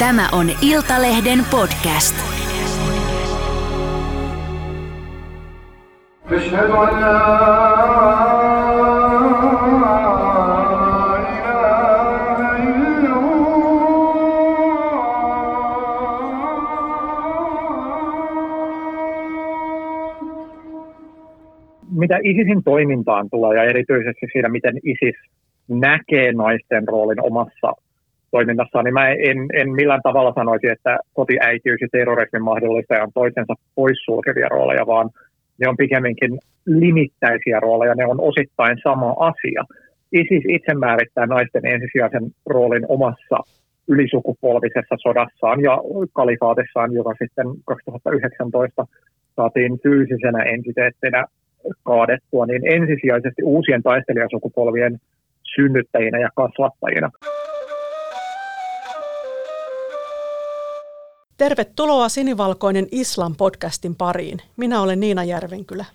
Tämä on Iltalehden podcast. أشهد أن لا إله إلا الله mitä ISISin toimintaan tulee ja erityisesti siinä, miten ISIS näkee naisten roolin omassa toiminnassaan, niin mä en, en millään tavalla sanoisi, että kotiäitiys ja terrorismin mahdollistaja on toisensa poissulkevia rooleja, vaan ne on pikemminkin limittäisiä rooleja, ne on osittain sama asia. ISIS itse määrittää naisten ensisijaisen roolin omassa ylisukupolvisessa sodassaan ja kalifaatissaan, joka sitten 2019 saatiin fyysisenä entiteettinä kaadettua, niin ensisijaisesti uusien taistelijasukupolvien synnyttäjinä ja kasvattajina. Tervetuloa Sinivalkoinen Islam podcastin pariin. Minä olen Niina Järvenkylä.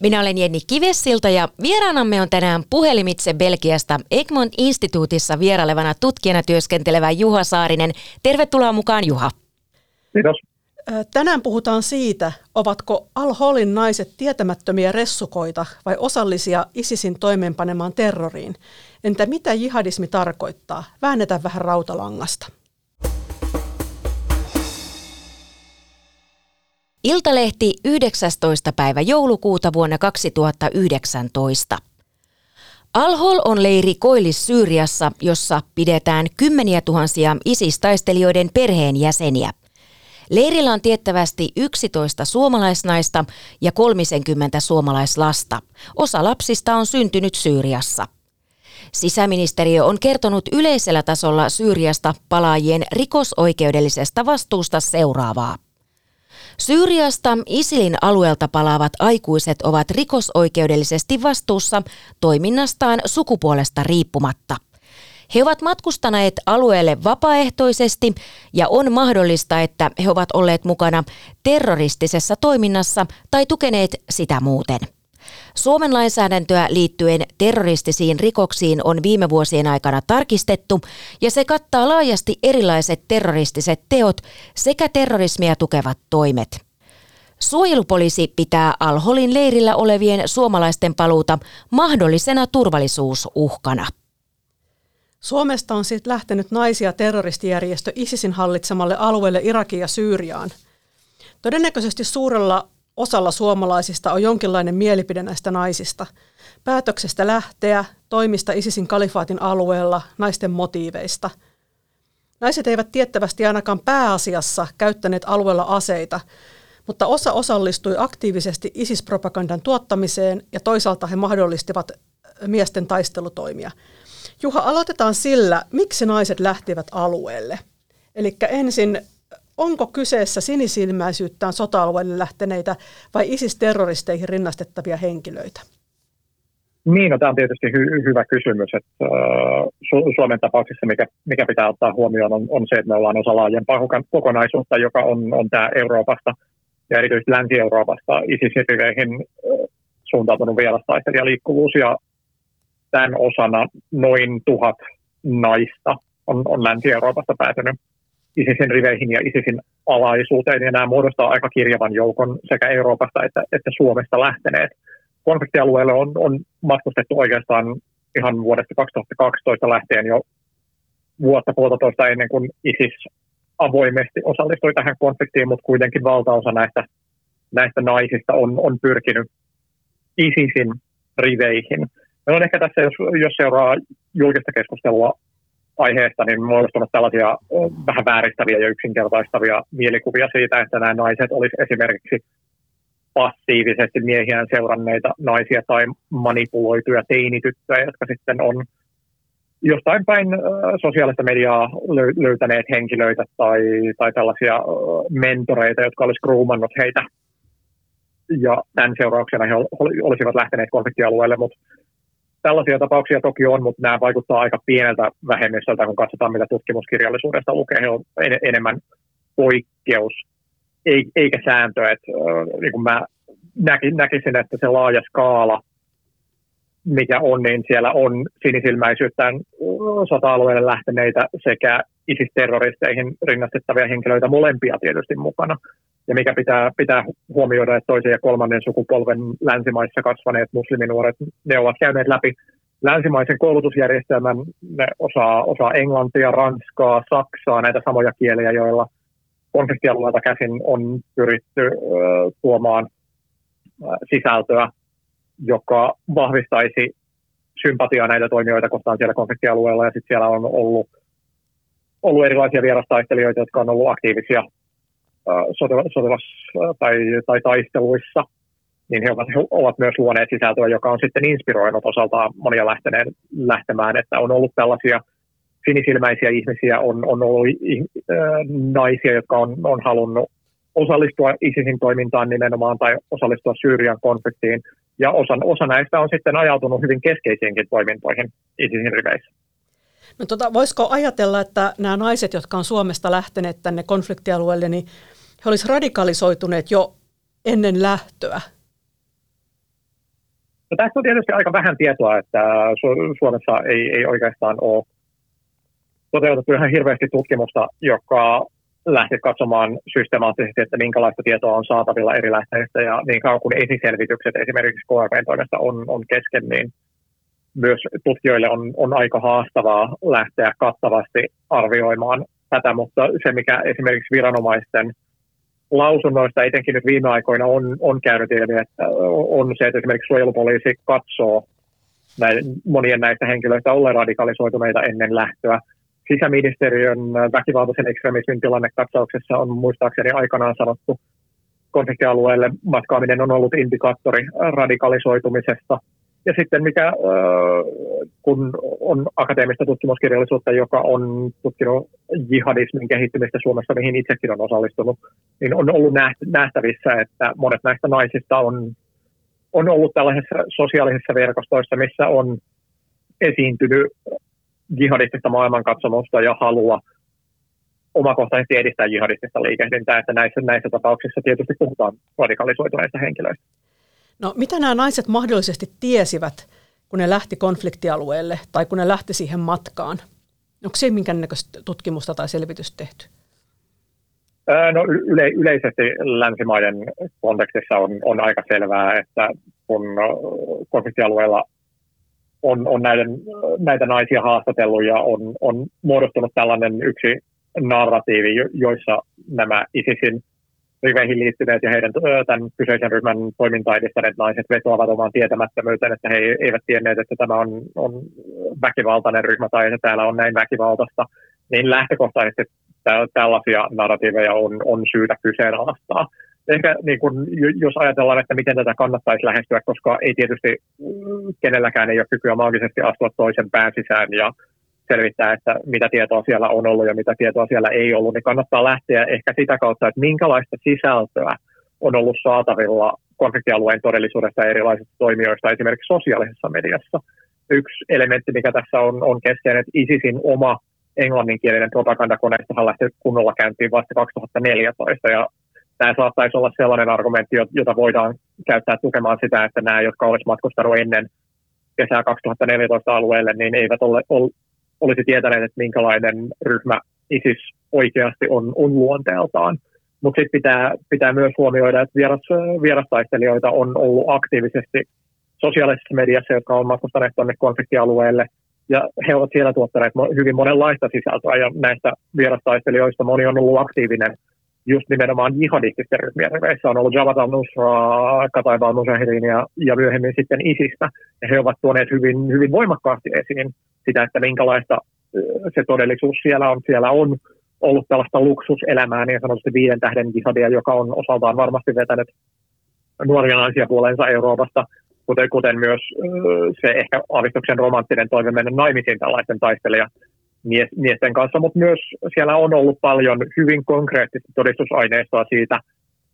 Minä olen Jenni Kivessilta ja vieraanamme on tänään puhelimitse Belgiasta Egmont-instituutissa vierailevana tutkijana työskentelevä Juha Saarinen. Tervetuloa mukaan Juha. Kiitos. Tänään puhutaan siitä, ovatko Al-Holin naiset tietämättömiä ressukoita vai osallisia ISISin toimeenpanemaan terroriin. Entä mitä jihadismi tarkoittaa? Väännetään vähän rautalangasta. Iltalehti 19. päivä joulukuuta vuonna 2019. Al-Hol on leiri Koillis-Syyriassa, jossa pidetään kymmeniä tuhansia ISIS-taistelijoiden perheenjäseniä. Leirillä on tiettävästi 11 suomalaisnaista ja 30 suomalaislasta. Osa lapsista on syntynyt Syyriassa. Sisäministeriö on kertonut yleisellä tasolla Syyriasta palaajien rikosoikeudellisesta vastuusta seuraavaa. Syyriasta Isilin alueelta palaavat aikuiset ovat rikosoikeudellisesti vastuussa toiminnastaan sukupuolesta riippumatta. He ovat matkustaneet alueelle vapaaehtoisesti ja on mahdollista, että he ovat olleet mukana terroristisessa toiminnassa tai tukeneet sitä muuten. Suomen lainsäädäntöä liittyen terroristisiin rikoksiin on viime vuosien aikana tarkistettu ja se kattaa laajasti erilaiset terroristiset teot sekä terrorismia tukevat toimet. Suojelupoliisi pitää Alholin leirillä olevien suomalaisten paluuta mahdollisena turvallisuusuhkana. Suomesta on sitten lähtenyt naisia terroristijärjestö ISISin hallitsemalle alueelle Irakiin ja Syyriaan. Todennäköisesti suurella osalla suomalaisista on jonkinlainen mielipide näistä naisista. Päätöksestä lähteä, toimista ISISin kalifaatin alueella, naisten motiiveista. Naiset eivät tiettävästi ainakaan pääasiassa käyttäneet alueella aseita, mutta osa osallistui aktiivisesti ISIS-propagandan tuottamiseen ja toisaalta he mahdollistivat miesten taistelutoimia. Juha, aloitetaan sillä, miksi naiset lähtivät alueelle. Eli ensin onko kyseessä sinisilmäisyyttään sota-alueelle lähteneitä vai ISIS-terroristeihin rinnastettavia henkilöitä? Niin, no, tämä on tietysti hy- hyvä kysymys. Että, äh, Su- Suomen tapauksessa, mikä, mikä pitää ottaa huomioon, on, on se, että me ollaan osa laajempaa koko- kokonaisuutta, joka on, on tämä Euroopasta ja erityisesti Länsi-Euroopasta ISIS-riveihin äh, suuntautunut vierastaistelijaliikkuvuus. Ja tämän osana noin tuhat naista on, on Länsi-Euroopasta päätynyt ISISin riveihin ja ISISin alaisuuteen, ja nämä muodostaa aika kirjavan joukon sekä Euroopasta että, että Suomesta lähteneet. Konfliktialueelle on, on matkustettu oikeastaan ihan vuodesta 2012 lähtien jo vuotta puolitoista ennen kuin ISIS avoimesti osallistui tähän konfliktiin, mutta kuitenkin valtaosa näistä, näistä naisista on, on pyrkinyt ISISin riveihin. Meillä on ehkä tässä, jos, jos seuraa julkista keskustelua aiheesta, niin muodostunut tällaisia vähän vääristäviä ja yksinkertaistavia mielikuvia siitä, että nämä naiset olisivat esimerkiksi passiivisesti miehiään seuranneita naisia tai manipuloituja teinityttöjä, jotka sitten on jostain päin sosiaalista mediaa löy- löytäneet henkilöitä tai, tai tällaisia mentoreita, jotka olisivat groomannut heitä. Ja tämän seurauksena he ol- olisivat lähteneet konfliktialueelle, mutta tällaisia tapauksia toki on, mutta nämä vaikuttaa aika pieneltä vähemmistöltä, kun katsotaan, mitä tutkimuskirjallisuudesta lukee. He on en, enemmän poikkeus, ei, eikä sääntö. Et, äh, niin kuin mä näkisin, että se laaja skaala, mikä on, niin siellä on sinisilmäisyyttään sota-alueelle lähteneitä sekä ISIS-terroristeihin rinnastettavia henkilöitä, molempia tietysti mukana. Ja mikä pitää, pitää huomioida, että toisen ja kolmannen sukupolven länsimaissa kasvaneet musliminuoret, ne ovat käyneet läpi länsimaisen koulutusjärjestelmän, ne osaa, osaa englantia, ranskaa, saksaa, näitä samoja kieliä, joilla konfliktialueelta käsin on pyritty ö, tuomaan sisältöä, joka vahvistaisi sympatiaa näitä toimijoita kohtaan siellä konfliktialueella, ja sitten siellä on ollut, ollut erilaisia vierastaistelijoita, jotka on ollut aktiivisia sotilas- tai, tai taisteluissa, niin he ovat, he ovat myös luoneet sisältöä, joka on sitten inspiroinut osaltaan monia lähteneen, lähtemään, että on ollut tällaisia sinisilmäisiä ihmisiä, on, on ollut äh, naisia, jotka on, on halunnut osallistua ISISin toimintaan nimenomaan tai osallistua Syyrian konfliktiin, ja osa, osa näistä on sitten ajautunut hyvin keskeisiinkin toimintoihin ISISin riveissä. No tota, voisiko ajatella, että nämä naiset, jotka on Suomesta lähteneet tänne konfliktialueelle, niin he olisivat radikalisoituneet jo ennen lähtöä? No, tästä on tietysti aika vähän tietoa, että Suomessa ei, ei oikeastaan ole toteutettu ihan hirveästi tutkimusta, joka lähti katsomaan systemaattisesti, että minkälaista tietoa on saatavilla eri lähteistä ja niin kauan kuin esiselvitykset esimerkiksi KRPn toimesta on, on kesken, niin myös tutkijoille on, on aika haastavaa lähteä kattavasti arvioimaan tätä, mutta se mikä esimerkiksi viranomaisten lausunnoista etenkin nyt viime aikoina on, on käynyt ilmi, että on se, että esimerkiksi suojelupoliisi katsoo näin, monien näistä henkilöistä olleen radikalisoituneita ennen lähtöä. Sisäministeriön väkivaltaisen ekstremismin tilannekatsauksessa on muistaakseni aikanaan sanottu, konfliktialueelle. Matkaaminen on ollut indikaattori radikalisoitumisesta – ja sitten mikä, kun on akateemista tutkimuskirjallisuutta, joka on tutkinut jihadismin kehittymistä Suomessa, mihin itsekin on osallistunut, niin on ollut nähtävissä, että monet näistä naisista on, on ollut tällaisissa sosiaalisissa verkostoissa, missä on esiintynyt jihadistista maailmankatsomusta ja halua omakohtaisesti edistää jihadistista liikehdintää, että näissä, näissä tapauksissa tietysti puhutaan radikalisoituneista henkilöistä. No mitä nämä naiset mahdollisesti tiesivät, kun ne lähti konfliktialueelle tai kun ne lähti siihen matkaan? Onko se minkäännäköistä tutkimusta tai selvitystä tehty? No yle, yleisesti länsimaiden kontekstissa on, on aika selvää, että kun konfliktialueella on, on näiden, näitä naisia haastatellut ja on, on muodostunut tällainen yksi narratiivi, joissa nämä ISISin riveihin liittyneet ja heidän tämän kyseisen ryhmän toimintaa edistäneet naiset vetoavat omaan tietämättömyyteen, että he eivät tienneet, että tämä on, on väkivaltainen ryhmä tai että täällä on näin väkivaltaista, niin lähtökohtaisesti tällaisia narratiiveja on, on syytä kyseenalaistaa. Ehkä niin kun, jos ajatellaan, että miten tätä kannattaisi lähestyä, koska ei tietysti kenelläkään ei ole kykyä maagisesti astua toisen pään sisään ja selvittää, että mitä tietoa siellä on ollut ja mitä tietoa siellä ei ollut, niin kannattaa lähteä ehkä sitä kautta, että minkälaista sisältöä on ollut saatavilla konfliktialueen todellisuudesta ja erilaisista toimijoista esimerkiksi sosiaalisessa mediassa. Yksi elementti, mikä tässä on, on keskeinen, että ISISin oma englanninkielinen propagandakoneistohan lähti kunnolla käyntiin vasta 2014, ja tämä saattaisi olla sellainen argumentti, jota voidaan käyttää tukemaan sitä, että nämä, jotka olisivat matkustaneet ennen kesää 2014 alueelle, niin eivät ole, olisi tietäneet, että minkälainen ryhmä ISIS oikeasti on, on luonteeltaan. Mutta sitten pitää, pitää myös huomioida, että vieras, vierastaistelijoita on ollut aktiivisesti sosiaalisessa mediassa, jotka on matkustaneet tuonne konfliktialueelle, ja he ovat siellä tuottaneet hyvin monenlaista sisältöä, ja näistä vierastaistelijoista moni on ollut aktiivinen just nimenomaan jihadististen ryhmien riveissä. On ollut Jabhat al-Nusra, Kataib al ja, ja myöhemmin sitten ISIStä, ja he ovat tuoneet hyvin, hyvin voimakkaasti esiin sitä, että minkälaista se todellisuus siellä on. Siellä on ollut tällaista luksuselämää, niin sanotusti viiden tähden jihadia, joka on osaltaan varmasti vetänyt nuoria naisia puoleensa Euroopasta, kuten, kuten myös se ehkä aavistuksen romanttinen toive mennä naimisiin tällaisten taistelija miesten kanssa, mutta myös siellä on ollut paljon hyvin konkreettista todistusaineistoa siitä,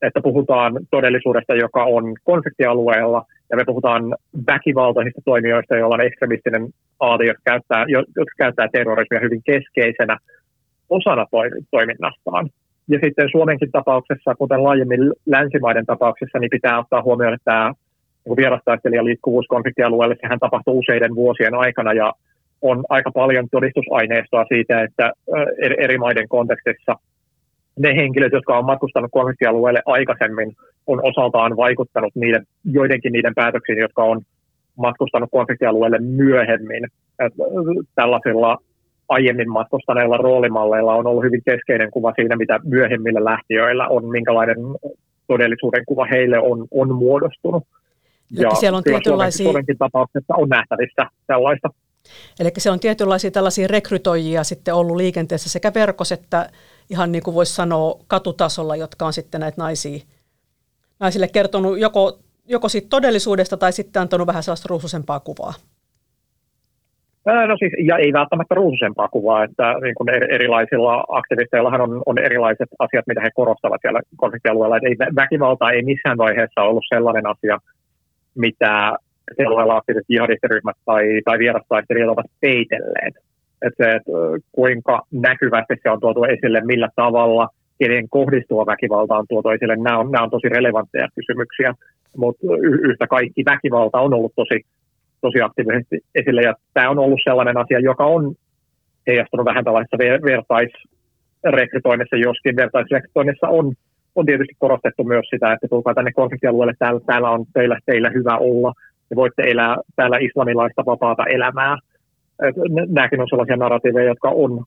että puhutaan todellisuudesta, joka on konfliktialueella, ja me puhutaan väkivaltaisista toimijoista, joilla on ekstremistinen aate, jotka käyttää, jotka käyttää terrorismia hyvin keskeisenä osana toiminnastaan. Ja sitten Suomenkin tapauksessa, kuten laajemmin länsimaiden tapauksessa, niin pitää ottaa huomioon, että tämä niin vierastaistelija liikkuvuus konfliktialueelle, sehän tapahtuu useiden vuosien aikana, ja on aika paljon todistusaineistoa siitä, että eri maiden kontekstissa ne henkilöt, jotka on matkustanut konfliktialueelle aikaisemmin, on osaltaan vaikuttanut niiden, joidenkin niiden päätöksiin, jotka on matkustanut konfliktialueelle myöhemmin. Tällaisilla aiemmin matkustaneilla roolimalleilla on ollut hyvin keskeinen kuva siinä, mitä myöhemmillä lähtiöillä on, minkälainen todellisuuden kuva heille on, on muodostunut. Ja siellä on tietynlaisia... tapauksessa on nähtävissä tällaista. Eli se on tietynlaisia tällaisia rekrytoijia sitten ollut liikenteessä sekä verkossa että ihan niin kuin voisi sanoa katutasolla, jotka on sitten näitä naisia, naisille kertonut joko, joko siitä todellisuudesta tai sitten antanut vähän sellaista ruususempaa kuvaa. No siis, ja ei välttämättä ruususempaa kuvaa, että niin kuin erilaisilla aktivisteillahan on, on erilaiset asiat, mitä he korostavat siellä konfliktialueella. Että ei, väkivalta ei missään vaiheessa ollut sellainen asia, mitä siellä aktiiviset jihadistiryhmät tai, tai vierastaistelijat ovat peitelleet. Että se, että kuinka näkyvästi se on tuotu esille, millä tavalla, kenen kohdistuva väkivalta on tuotu esille, nämä on, nämä on tosi relevantteja kysymyksiä, mutta yhtä kaikki väkivalta on ollut tosi, tosi aktiivisesti esille, ja tämä on ollut sellainen asia, joka on heijastunut vähän tällaisessa vertaisrekrytoinnissa, joskin vertaisrekrytoinnissa on, on tietysti korostettu myös sitä, että tulkaa tänne konfliktialueelle, täällä, täällä on teillä, teillä hyvä olla, ja voitte elää täällä islamilaista vapaata elämää. Nämäkin on sellaisia narratiiveja, jotka on,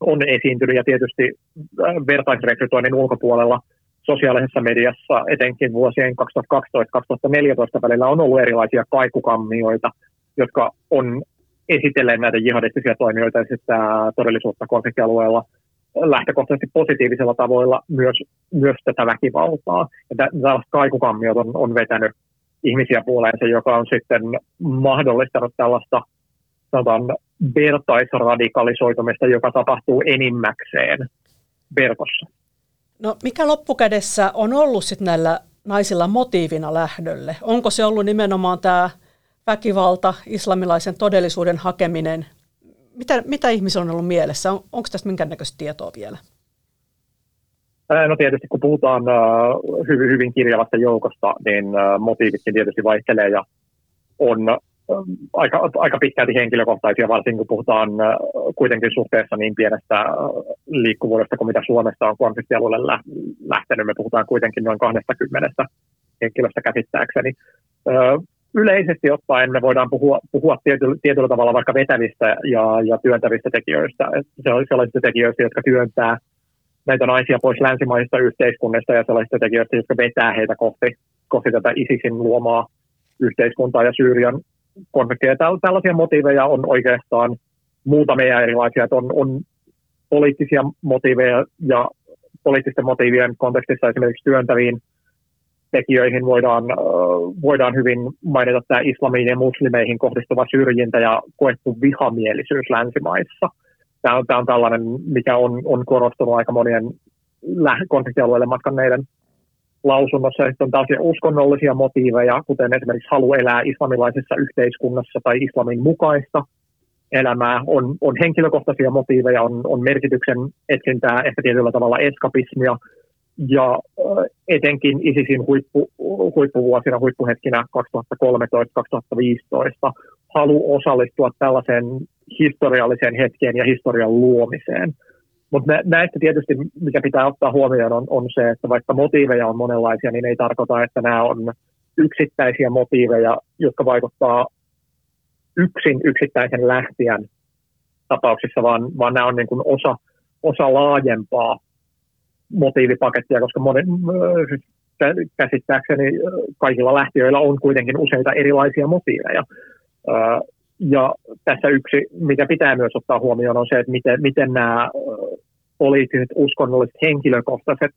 on esiintynyt ja tietysti äh, vertaisrekrytoinnin ulkopuolella sosiaalisessa mediassa etenkin vuosien 2012-2014 välillä on ollut erilaisia kaikukammioita, jotka on esitelleet näitä jihadistisia toimijoita ja sitä todellisuutta konfliktialueella lähtökohtaisesti positiivisella tavoilla myös, myös tätä väkivaltaa. Ja tällaiset kaikukammiot on, on vetänyt ihmisiä puoleensa, joka on sitten mahdollistanut tällaista sanotaan, vertaisradikalisoitumista, joka tapahtuu enimmäkseen verkossa. No mikä loppukädessä on ollut sitten näillä naisilla motiivina lähdölle? Onko se ollut nimenomaan tämä väkivalta, islamilaisen todellisuuden hakeminen? Mitä, mitä ihmisillä on ollut mielessä? On, onko tästä minkäännäköistä tietoa vielä? No tietysti kun puhutaan hyvin, hyvin kirjavasta joukosta, niin motiivitkin tietysti vaihtelee ja on aika, aika pitkälti henkilökohtaisia, varsinkin kun puhutaan kuitenkin suhteessa niin pienestä liikkuvuudesta kuin mitä Suomesta on konfliktialueelle lähtenyt. Me puhutaan kuitenkin noin 20 henkilöstä käsittääkseni. Yleisesti ottaen me voidaan puhua, puhua tietyllä, tietyllä tavalla vaikka vetävistä ja, ja työntävistä tekijöistä. Se on sellaisista tekijöistä, jotka työntää – näitä naisia pois länsimaisesta yhteiskunnasta ja sellaisista tekijöistä, jotka vetää heitä kohti, kohti tätä ISISin luomaa yhteiskuntaa ja Syyrian konfliktia. Tällaisia motiiveja on oikeastaan muutamia erilaisia, että on, on poliittisia motiiveja ja poliittisten motiivien kontekstissa esimerkiksi työntäviin tekijöihin voidaan, voidaan hyvin mainita tämä islamiin ja muslimeihin kohdistuva syrjintä ja koettu vihamielisyys länsimaissa – tämä on, tämä on tällainen, mikä on, on korostunut aika monien konfliktialueille matkanneiden lausunnossa. Sitten on tällaisia uskonnollisia motiiveja, kuten esimerkiksi halu elää islamilaisessa yhteiskunnassa tai islamin mukaista elämää. On, on henkilökohtaisia motiiveja, on, on merkityksen etsintää, ehkä tietyllä tavalla eskapismia, ja etenkin ISISin huippu, huippuvuosina, huippuhetkinä 2013-2015 halu osallistua tällaiseen historialliseen hetkeen ja historian luomiseen. Mutta näistä tietysti, mikä pitää ottaa huomioon, on, on se, että vaikka motiiveja on monenlaisia, niin ei tarkoita, että nämä on yksittäisiä motiiveja, jotka vaikuttaa yksin yksittäisen lähtijän tapauksissa, vaan, vaan nämä on niin kuin osa, osa laajempaa motiivipakettia, koska monen, käsittääkseni kaikilla lähtiöillä on kuitenkin useita erilaisia motiiveja. Ja tässä yksi, mikä pitää myös ottaa huomioon, on se, että miten, miten nämä poliittiset, uskonnolliset, henkilökohtaiset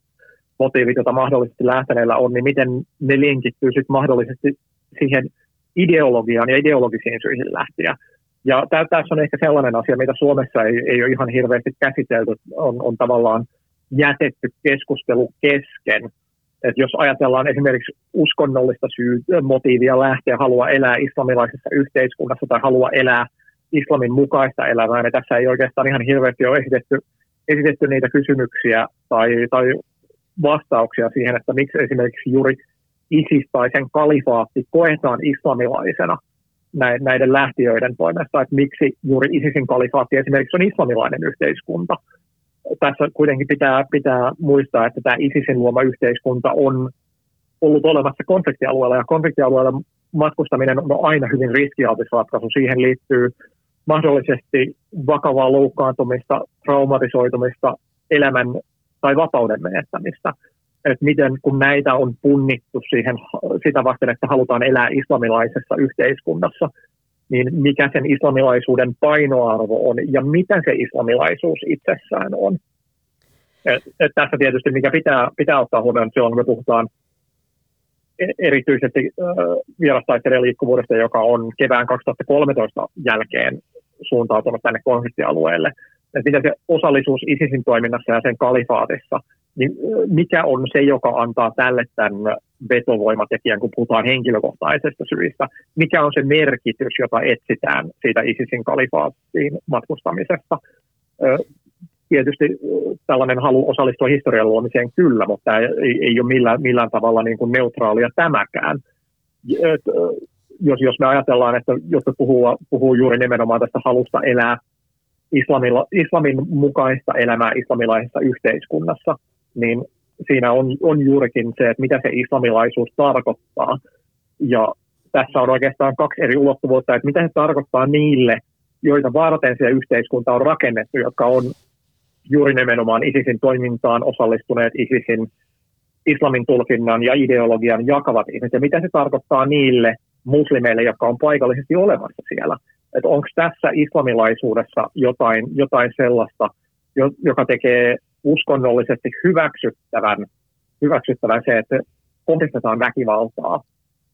motiivit, joita mahdollisesti lähteneillä on, niin miten ne linkittyy sitten mahdollisesti siihen ideologiaan ja ideologisiin syihin lähtiä. Ja tässä on ehkä sellainen asia, mitä Suomessa ei, ei ole ihan hirveästi käsitelty, on, on tavallaan jätetty keskustelu kesken että jos ajatellaan esimerkiksi uskonnollista syy, motiivia lähteä, halua elää islamilaisessa yhteiskunnassa tai halua elää islamin mukaista elämää, niin tässä ei oikeastaan ihan hirveästi ole esitetty, esitetty niitä kysymyksiä tai, tai vastauksia siihen, että miksi esimerkiksi juuri ISIS tai sen kalifaatti koetaan islamilaisena näiden lähtiöiden toimesta, että miksi juuri ISISin kalifaatti esimerkiksi on islamilainen yhteiskunta. Tässä kuitenkin pitää, pitää muistaa, että tämä ISISin luoma yhteiskunta on ollut olemassa konfliktialueella, ja konfliktialueella matkustaminen on aina hyvin riskialtis ratkaisu. Siihen liittyy mahdollisesti vakavaa loukkaantumista, traumatisoitumista, elämän tai vapauden menettämistä. Että miten kun näitä on punnittu siihen, sitä vasten, että halutaan elää islamilaisessa yhteiskunnassa, niin mikä sen islamilaisuuden painoarvo on ja mitä se islamilaisuus itsessään on. Et, et tässä tietysti mikä pitää, pitää ottaa huomioon, silloin kun me puhutaan erityisesti vierastaistelijan liikkuvuudesta, joka on kevään 2013 jälkeen suuntautunut tänne konfliktialueelle. Että mitä se osallisuus ISISin toiminnassa ja sen kalifaatissa, niin mikä on se, joka antaa tälle tämän vetovoimatekijän, kun puhutaan henkilökohtaisesta syistä? Mikä on se merkitys, jota etsitään siitä ISISin kalifaattiin matkustamisesta? Tietysti tällainen halu osallistua historian luomiseen kyllä, mutta ei, ei ole millään, millään tavalla niin kuin neutraalia tämäkään jos, jos me ajatellaan, että jos puhuu, puhuu juuri nimenomaan tästä halusta elää islamilla, islamin mukaista elämää islamilaisessa yhteiskunnassa, niin siinä on, on juurikin se, että mitä se islamilaisuus tarkoittaa. Ja tässä on oikeastaan kaksi eri ulottuvuutta, että mitä se tarkoittaa niille, joita varten se yhteiskunta on rakennettu, jotka on juuri nimenomaan ISISin toimintaan osallistuneet ISISin islamin tulkinnan ja ideologian jakavat ihmiset, ja mitä se tarkoittaa niille, muslimeille, jotka on paikallisesti olemassa siellä. Että onko tässä islamilaisuudessa jotain, jotain sellaista, joka tekee uskonnollisesti hyväksyttävän, hyväksyttävän se, että kohdistetaan väkivaltaa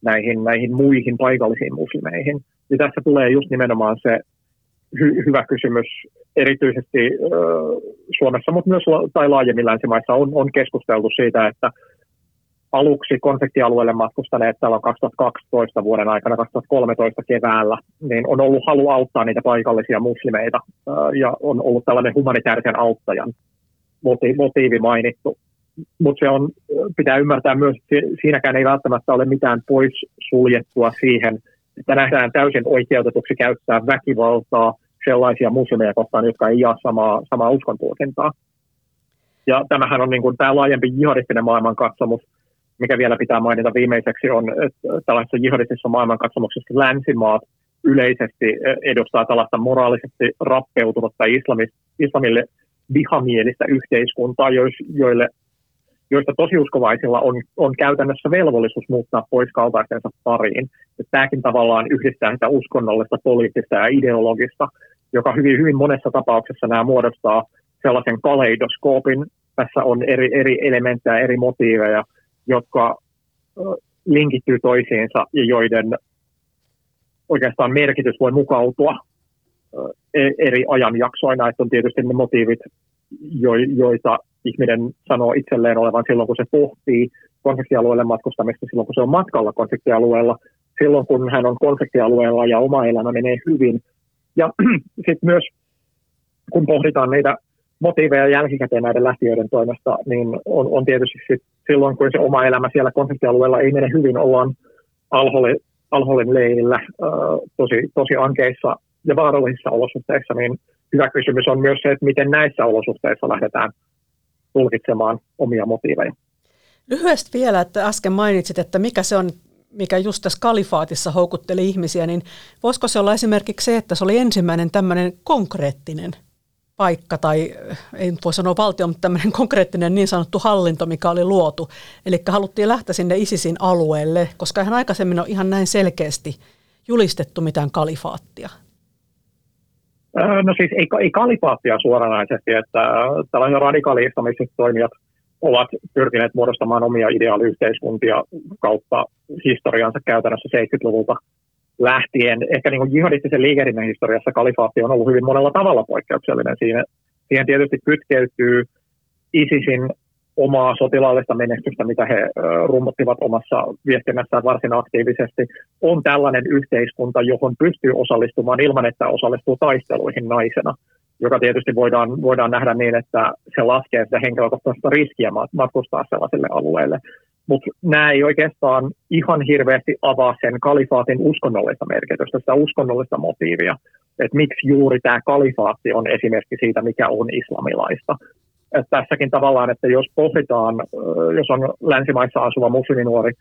näihin, näihin muihin paikallisiin muslimeihin. Ja tässä tulee just nimenomaan se hy- hyvä kysymys, erityisesti ö, Suomessa, mutta myös la- tai laajemmin länsimaissa on, on keskusteltu siitä, että aluksi konfliktialueelle matkustaneet täällä 2012 vuoden aikana, 2013 keväällä, niin on ollut halu auttaa niitä paikallisia muslimeita ja on ollut tällainen humanitaarisen auttajan motiivi mainittu. Mutta se on, pitää ymmärtää myös, että siinäkään ei välttämättä ole mitään pois suljettua siihen, että nähdään täysin oikeutetuksi käyttää väkivaltaa sellaisia muslimeja kohtaan, jotka ei jaa samaa, samaa uskontulkintaa. Ja tämähän on niin kuin, tämä laajempi jihadistinen maailmankatsomus, mikä vielä pitää mainita viimeiseksi on, että tällaisessa jihadistisessa maailmankatsomuksessa länsimaat yleisesti edustaa tällaista moraalisesti rappeutunutta islamille vihamielistä yhteiskuntaa, joille, joista tosiuskovaisilla on, on käytännössä velvollisuus muuttaa pois kaltaistensa pariin. Että tämäkin tavallaan yhdistää sitä uskonnollista, poliittista ja ideologista, joka hyvin, hyvin monessa tapauksessa nämä muodostaa sellaisen kaleidoskoopin. Tässä on eri, eri elementtejä, eri motiiveja – jotka linkittyy toisiinsa ja joiden oikeastaan merkitys voi mukautua eri ajanjaksoina, että on tietysti ne motiivit, joita ihminen sanoo itselleen olevan silloin, kun se pohtii konfliktialueelle matkustamista, silloin kun se on matkalla konfliktialueella, silloin kun hän on konfliktialueella ja oma elämä menee hyvin. Ja sitten myös kun pohditaan niitä motiiveja jälkikäteen näiden lähtiöiden toimesta, niin on, on tietysti sit silloin, kun se oma elämä siellä konfliktialueella ei mene hyvin, ollaan alhollin, alhollin leirillä äh, tosi, tosi ankeissa ja vaarallisissa olosuhteissa, niin hyvä kysymys on myös se, että miten näissä olosuhteissa lähdetään tulkitsemaan omia motiiveja. Lyhyesti vielä, että äsken mainitsit, että mikä se on, mikä just tässä kalifaatissa houkutteli ihmisiä, niin voisiko se olla esimerkiksi se, että se oli ensimmäinen tämmöinen konkreettinen – paikka tai ei voi sanoa valtio, mutta tämmöinen konkreettinen niin sanottu hallinto, mikä oli luotu. Eli haluttiin lähteä sinne ISISin alueelle, koska ihan aikaisemmin on ihan näin selkeästi julistettu mitään kalifaattia. No siis ei, ei kalifaattia suoranaisesti, että tällainen radikaaliistamiset toimijat ovat pyrkineet muodostamaan omia ideaaliyhteiskuntia kautta historiansa käytännössä 70-luvulta lähtien. Ehkä niin kuin jihadistisen liikehdinnän historiassa kalifaatti on ollut hyvin monella tavalla poikkeuksellinen. Siinä, siihen tietysti kytkeytyy ISISin omaa sotilaallista menestystä, mitä he rummuttivat omassa viestinnässään varsin aktiivisesti, on tällainen yhteiskunta, johon pystyy osallistumaan ilman, että osallistuu taisteluihin naisena, joka tietysti voidaan, voidaan nähdä niin, että se laskee sitä henkilökohtaista riskiä matkustaa sellaiselle alueelle. Mutta nämä ei oikeastaan ihan hirveästi avaa sen kalifaatin uskonnollista merkitystä, sitä uskonnollista motiivia, että miksi juuri tämä kalifaatti on esimerkki siitä, mikä on islamilaista. Et tässäkin tavallaan, että jos pohditaan, jos on länsimaissa asuva musliminuori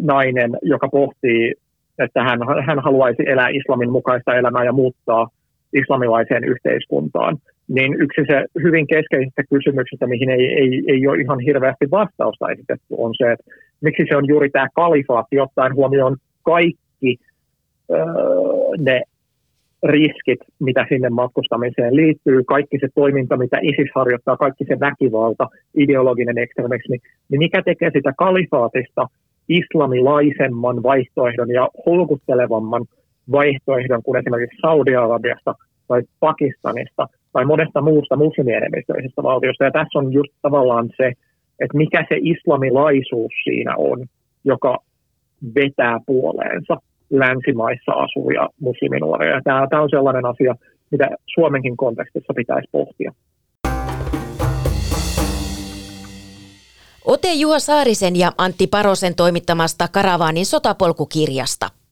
nainen, joka pohtii, että hän, hän haluaisi elää islamin mukaista elämää ja muuttaa islamilaiseen yhteiskuntaan, niin yksi se hyvin keskeisistä kysymyksistä, mihin ei, ei, ei ole ihan hirveästi vastausta esitetty, on se, että miksi se on juuri tämä kalifaatti, ottaen huomioon kaikki ne riskit, mitä sinne matkustamiseen liittyy, kaikki se toiminta, mitä ISIS harjoittaa, kaikki se väkivalta, ideologinen ekstremismi, niin mikä tekee sitä kalifaatista islamilaisemman vaihtoehdon ja houkuttelevamman vaihtoehdon kuin esimerkiksi Saudi-Arabiasta tai Pakistanista tai monesta muusta muslimienemmistöisestä valtiosta. Ja tässä on just tavallaan se, että mikä se islamilaisuus siinä on, joka vetää puoleensa länsimaissa asuvia musliminuoria. Tämä, tämä on sellainen asia, mitä Suomenkin kontekstissa pitäisi pohtia. Ote Juha Saarisen ja Antti Parosen toimittamasta Karavaanin sotapolkukirjasta –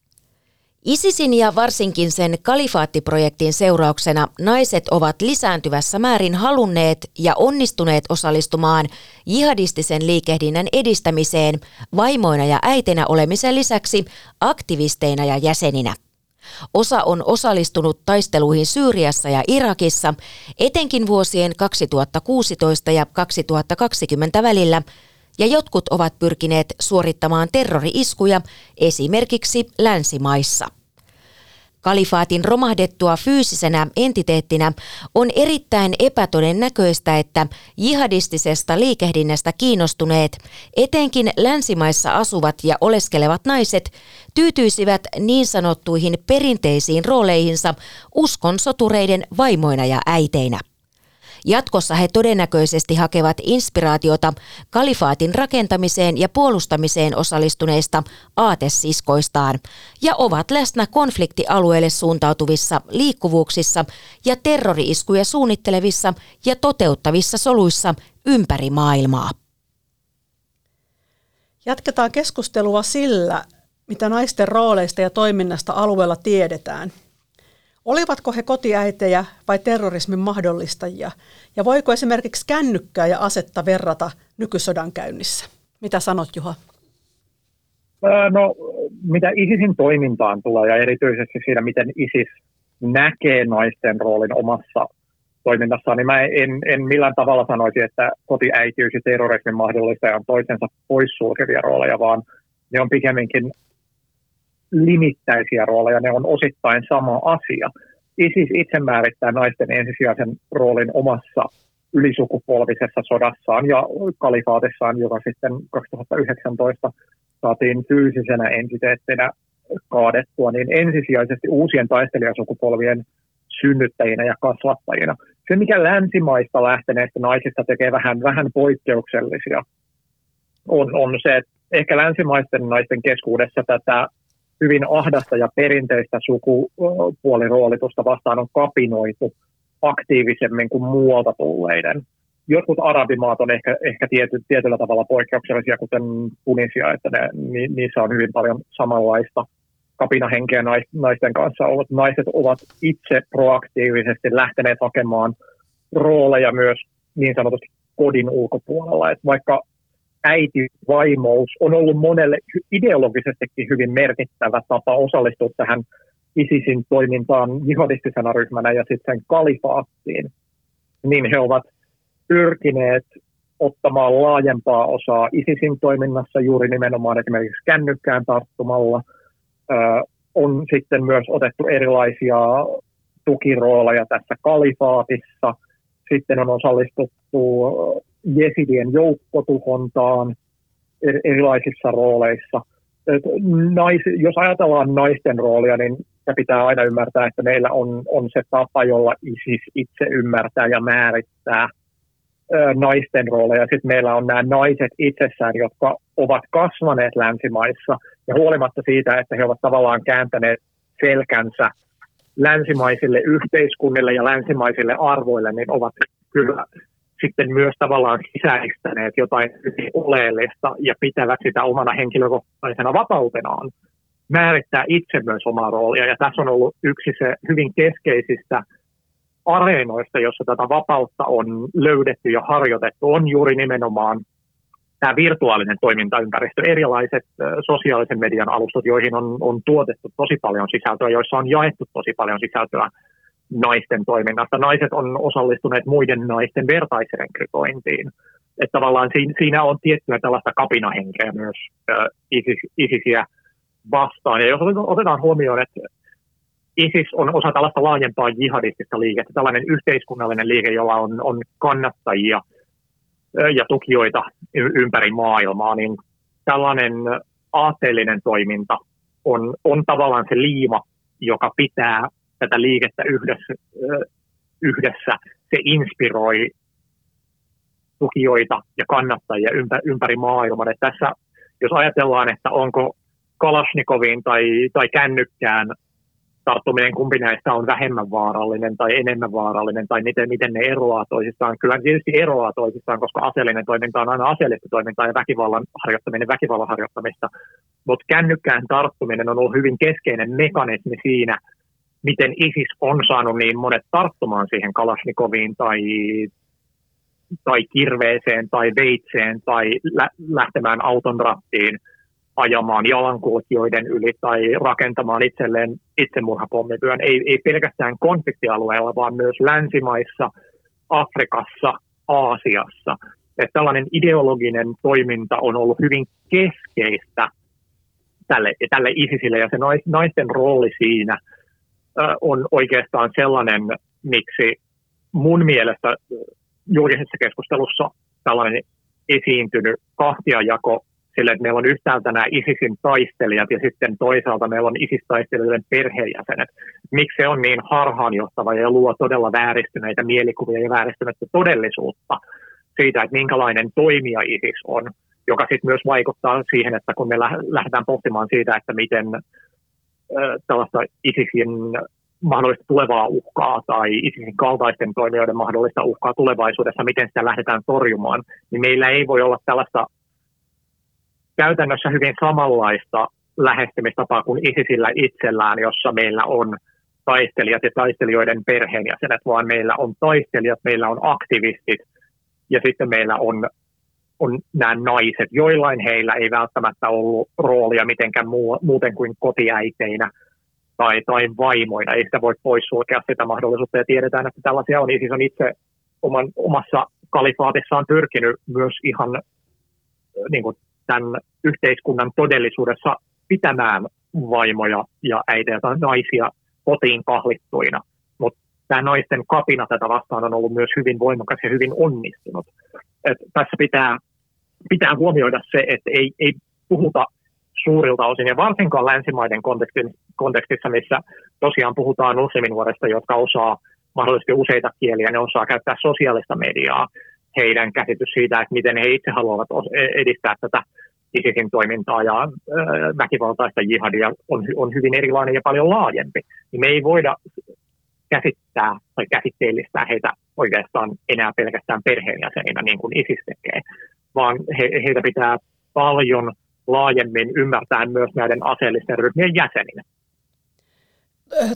ISISin ja varsinkin sen kalifaattiprojektin seurauksena naiset ovat lisääntyvässä määrin halunneet ja onnistuneet osallistumaan jihadistisen liikehdinnän edistämiseen vaimoina ja äitinä olemisen lisäksi aktivisteina ja jäseninä. Osa on osallistunut taisteluihin Syyriassa ja Irakissa, etenkin vuosien 2016 ja 2020 välillä, ja jotkut ovat pyrkineet suorittamaan terrori-iskuja esimerkiksi länsimaissa. Kalifaatin romahdettua fyysisenä entiteettinä on erittäin epätodennäköistä, että jihadistisesta liikehdinnästä kiinnostuneet, etenkin länsimaissa asuvat ja oleskelevat naiset, tyytyisivät niin sanottuihin perinteisiin rooleihinsa uskon sotureiden vaimoina ja äiteinä. Jatkossa he todennäköisesti hakevat inspiraatiota kalifaatin rakentamiseen ja puolustamiseen osallistuneista aatesiskoistaan ja ovat läsnä konfliktialueelle suuntautuvissa liikkuvuuksissa ja terrori-iskuja suunnittelevissa ja toteuttavissa soluissa ympäri maailmaa. Jatketaan keskustelua sillä, mitä naisten rooleista ja toiminnasta alueella tiedetään – Olivatko he kotiäitejä vai terrorismin mahdollistajia? Ja voiko esimerkiksi kännykkää ja asetta verrata nykysodan käynnissä? Mitä sanot Juha? No, mitä ISISin toimintaan tulee ja erityisesti siinä, miten ISIS näkee naisten roolin omassa toiminnassaan, niin mä en, en millään tavalla sanoisi, että kotiäitiys ja terrorismin mahdollistaja on toisensa poissulkevia rooleja, vaan ne on pikemminkin limittäisiä rooleja, ne on osittain sama asia. ISIS itse määrittää naisten ensisijaisen roolin omassa ylisukupolvisessa sodassaan ja kalifaatissaan, joka sitten 2019 saatiin fyysisenä entiteettinä kaadettua, niin ensisijaisesti uusien taistelijasukupolvien synnyttäjinä ja kasvattajina. Se, mikä länsimaista lähteneistä naisista tekee vähän, vähän poikkeuksellisia, on, on se, että ehkä länsimaisten naisten keskuudessa tätä hyvin ahdasta ja perinteistä sukupuoliroolitusta vastaan on kapinoitu aktiivisemmin kuin muualta tulleiden. Jotkut arabimaat on ehkä, ehkä tiety, tietyllä tavalla poikkeuksellisia, kuten Tunisia, että ne, ni, niissä on hyvin paljon samanlaista kapinahenkeä naisten kanssa. Naiset ovat itse proaktiivisesti lähteneet hakemaan rooleja myös niin sanotusti kodin ulkopuolella. Et vaikka äitivaimous on ollut monelle ideologisestikin hyvin merkittävä tapa osallistua tähän ISISin toimintaan jihadistisena ryhmänä ja sitten kalifaattiin, niin he ovat pyrkineet ottamaan laajempaa osaa ISISin toiminnassa juuri nimenomaan esimerkiksi kännykkään tarttumalla. Ö, on sitten myös otettu erilaisia tukirooleja tässä kalifaatissa. Sitten on osallistuttu jesidien joukkotuhontaan erilaisissa rooleissa. nais, jos ajatellaan naisten roolia, niin pitää aina ymmärtää, että meillä on, on se tapa, jolla ISIS itse ymmärtää ja määrittää naisten rooleja. Sitten meillä on nämä naiset itsessään, jotka ovat kasvaneet länsimaissa ja huolimatta siitä, että he ovat tavallaan kääntäneet selkänsä länsimaisille yhteiskunnille ja länsimaisille arvoille, niin ovat kyllä sitten myös tavallaan sisäistäneet jotain oleellista ja pitävät sitä omana henkilökohtaisena vapautenaan määrittää itse myös omaa roolia. Ja tässä on ollut yksi se hyvin keskeisistä areenoista, jossa tätä vapautta on löydetty ja harjoitettu, on juuri nimenomaan tämä virtuaalinen toimintaympäristö, erilaiset sosiaalisen median alustat, joihin on, on tuotettu tosi paljon sisältöä, joissa on jaettu tosi paljon sisältöä naisten toiminnasta. Naiset on osallistuneet muiden naisten vertaisrekrytointiin. Että tavallaan siinä on tiettyä tällaista kapinahenkeä myös ISIS, ISISiä vastaan. Ja jos otetaan huomioon, että ISIS on osa tällaista laajempaa jihadistista liikettä, tällainen yhteiskunnallinen liike, jolla on, on kannattajia ja tukijoita ympäri maailmaa, niin tällainen aatteellinen toiminta on, on tavallaan se liima, joka pitää tätä liikettä yhdessä, yhdessä. Se inspiroi tukijoita ja kannattajia ympäri maailman. Että tässä, jos ajatellaan, että onko Kalashnikovin tai, tai kännykkään tarttuminen, kumpi näistä on vähemmän vaarallinen tai enemmän vaarallinen, tai miten, miten ne eroaa toisistaan. Kyllä tietysti eroaa toisistaan, koska aseellinen toiminta on aina aseellista toimintaa ja väkivallan harjoittaminen väkivallan harjoittamista. Mutta kännykkään tarttuminen on ollut hyvin keskeinen mekanismi siinä, miten ISIS on saanut niin monet tarttumaan siihen Kalashnikovin tai, tai kirveeseen tai veitseen tai lä- lähtemään auton rattiin – ajamaan jalankulkijoiden yli tai rakentamaan itselleen itsemurhapommityön, ei, ei pelkästään konfliktialueella, vaan myös länsimaissa, Afrikassa, Aasiassa. Että tällainen ideologinen toiminta on ollut hyvin keskeistä tälle, tälle ISISille ja se naisten rooli siinä on oikeastaan sellainen, miksi mun mielestä julkisessa keskustelussa tällainen esiintynyt kahtiajako sille, että meillä on yhtäältä nämä ISISin taistelijat ja sitten toisaalta meillä on ISIS-taistelijoiden perheenjäsenet. Miksi se on niin harhaanjohtava ja luo todella vääristyneitä mielikuvia ja vääristynyttä todellisuutta siitä, että minkälainen toimija ISIS on, joka sitten myös vaikuttaa siihen, että kun me lähdetään pohtimaan siitä, että miten tällaista ISISin mahdollista tulevaa uhkaa tai ISISin kaltaisten toimijoiden mahdollista uhkaa tulevaisuudessa, miten sitä lähdetään torjumaan, niin meillä ei voi olla tällaista käytännössä hyvin samanlaista lähestymistapaa kuin ISISillä itsellään, jossa meillä on taistelijat ja taistelijoiden perheenjäsenet, vaan meillä on taistelijat, meillä on aktivistit ja sitten meillä on, on nämä naiset. Joillain heillä ei välttämättä ollut roolia mitenkään muu, muuten kuin kotiäiteinä tai, tai vaimoina. Ei sitä voi poissulkea sitä mahdollisuutta ja tiedetään, että tällaisia on. ISIS on itse oman, omassa kalifaatissaan pyrkinyt myös ihan niin kuin tämän yhteiskunnan todellisuudessa pitämään vaimoja ja äitejä tai naisia kotiin kahlittuina. Mutta tämä naisten kapina tätä vastaan on ollut myös hyvin voimakas ja hyvin onnistunut. Et tässä pitää, pitää huomioida se, että ei, ei puhuta suurilta osin, ja varsinkaan länsimaiden kontekstissa, missä tosiaan puhutaan musliminuorista, jotka osaa mahdollisesti useita kieliä, ne osaa käyttää sosiaalista mediaa, heidän käsitys siitä, että miten he itse haluavat edistää tätä ISISin toimintaa ja väkivaltaista jihadia on, on hyvin erilainen ja paljon laajempi. Niin me ei voida käsittää tai käsitteellistää heitä oikeastaan enää pelkästään perheenjäseninä, niin kuin ISIS tekee, vaan he, heitä pitää paljon laajemmin ymmärtää myös näiden aseellisten ryhmien jäseninä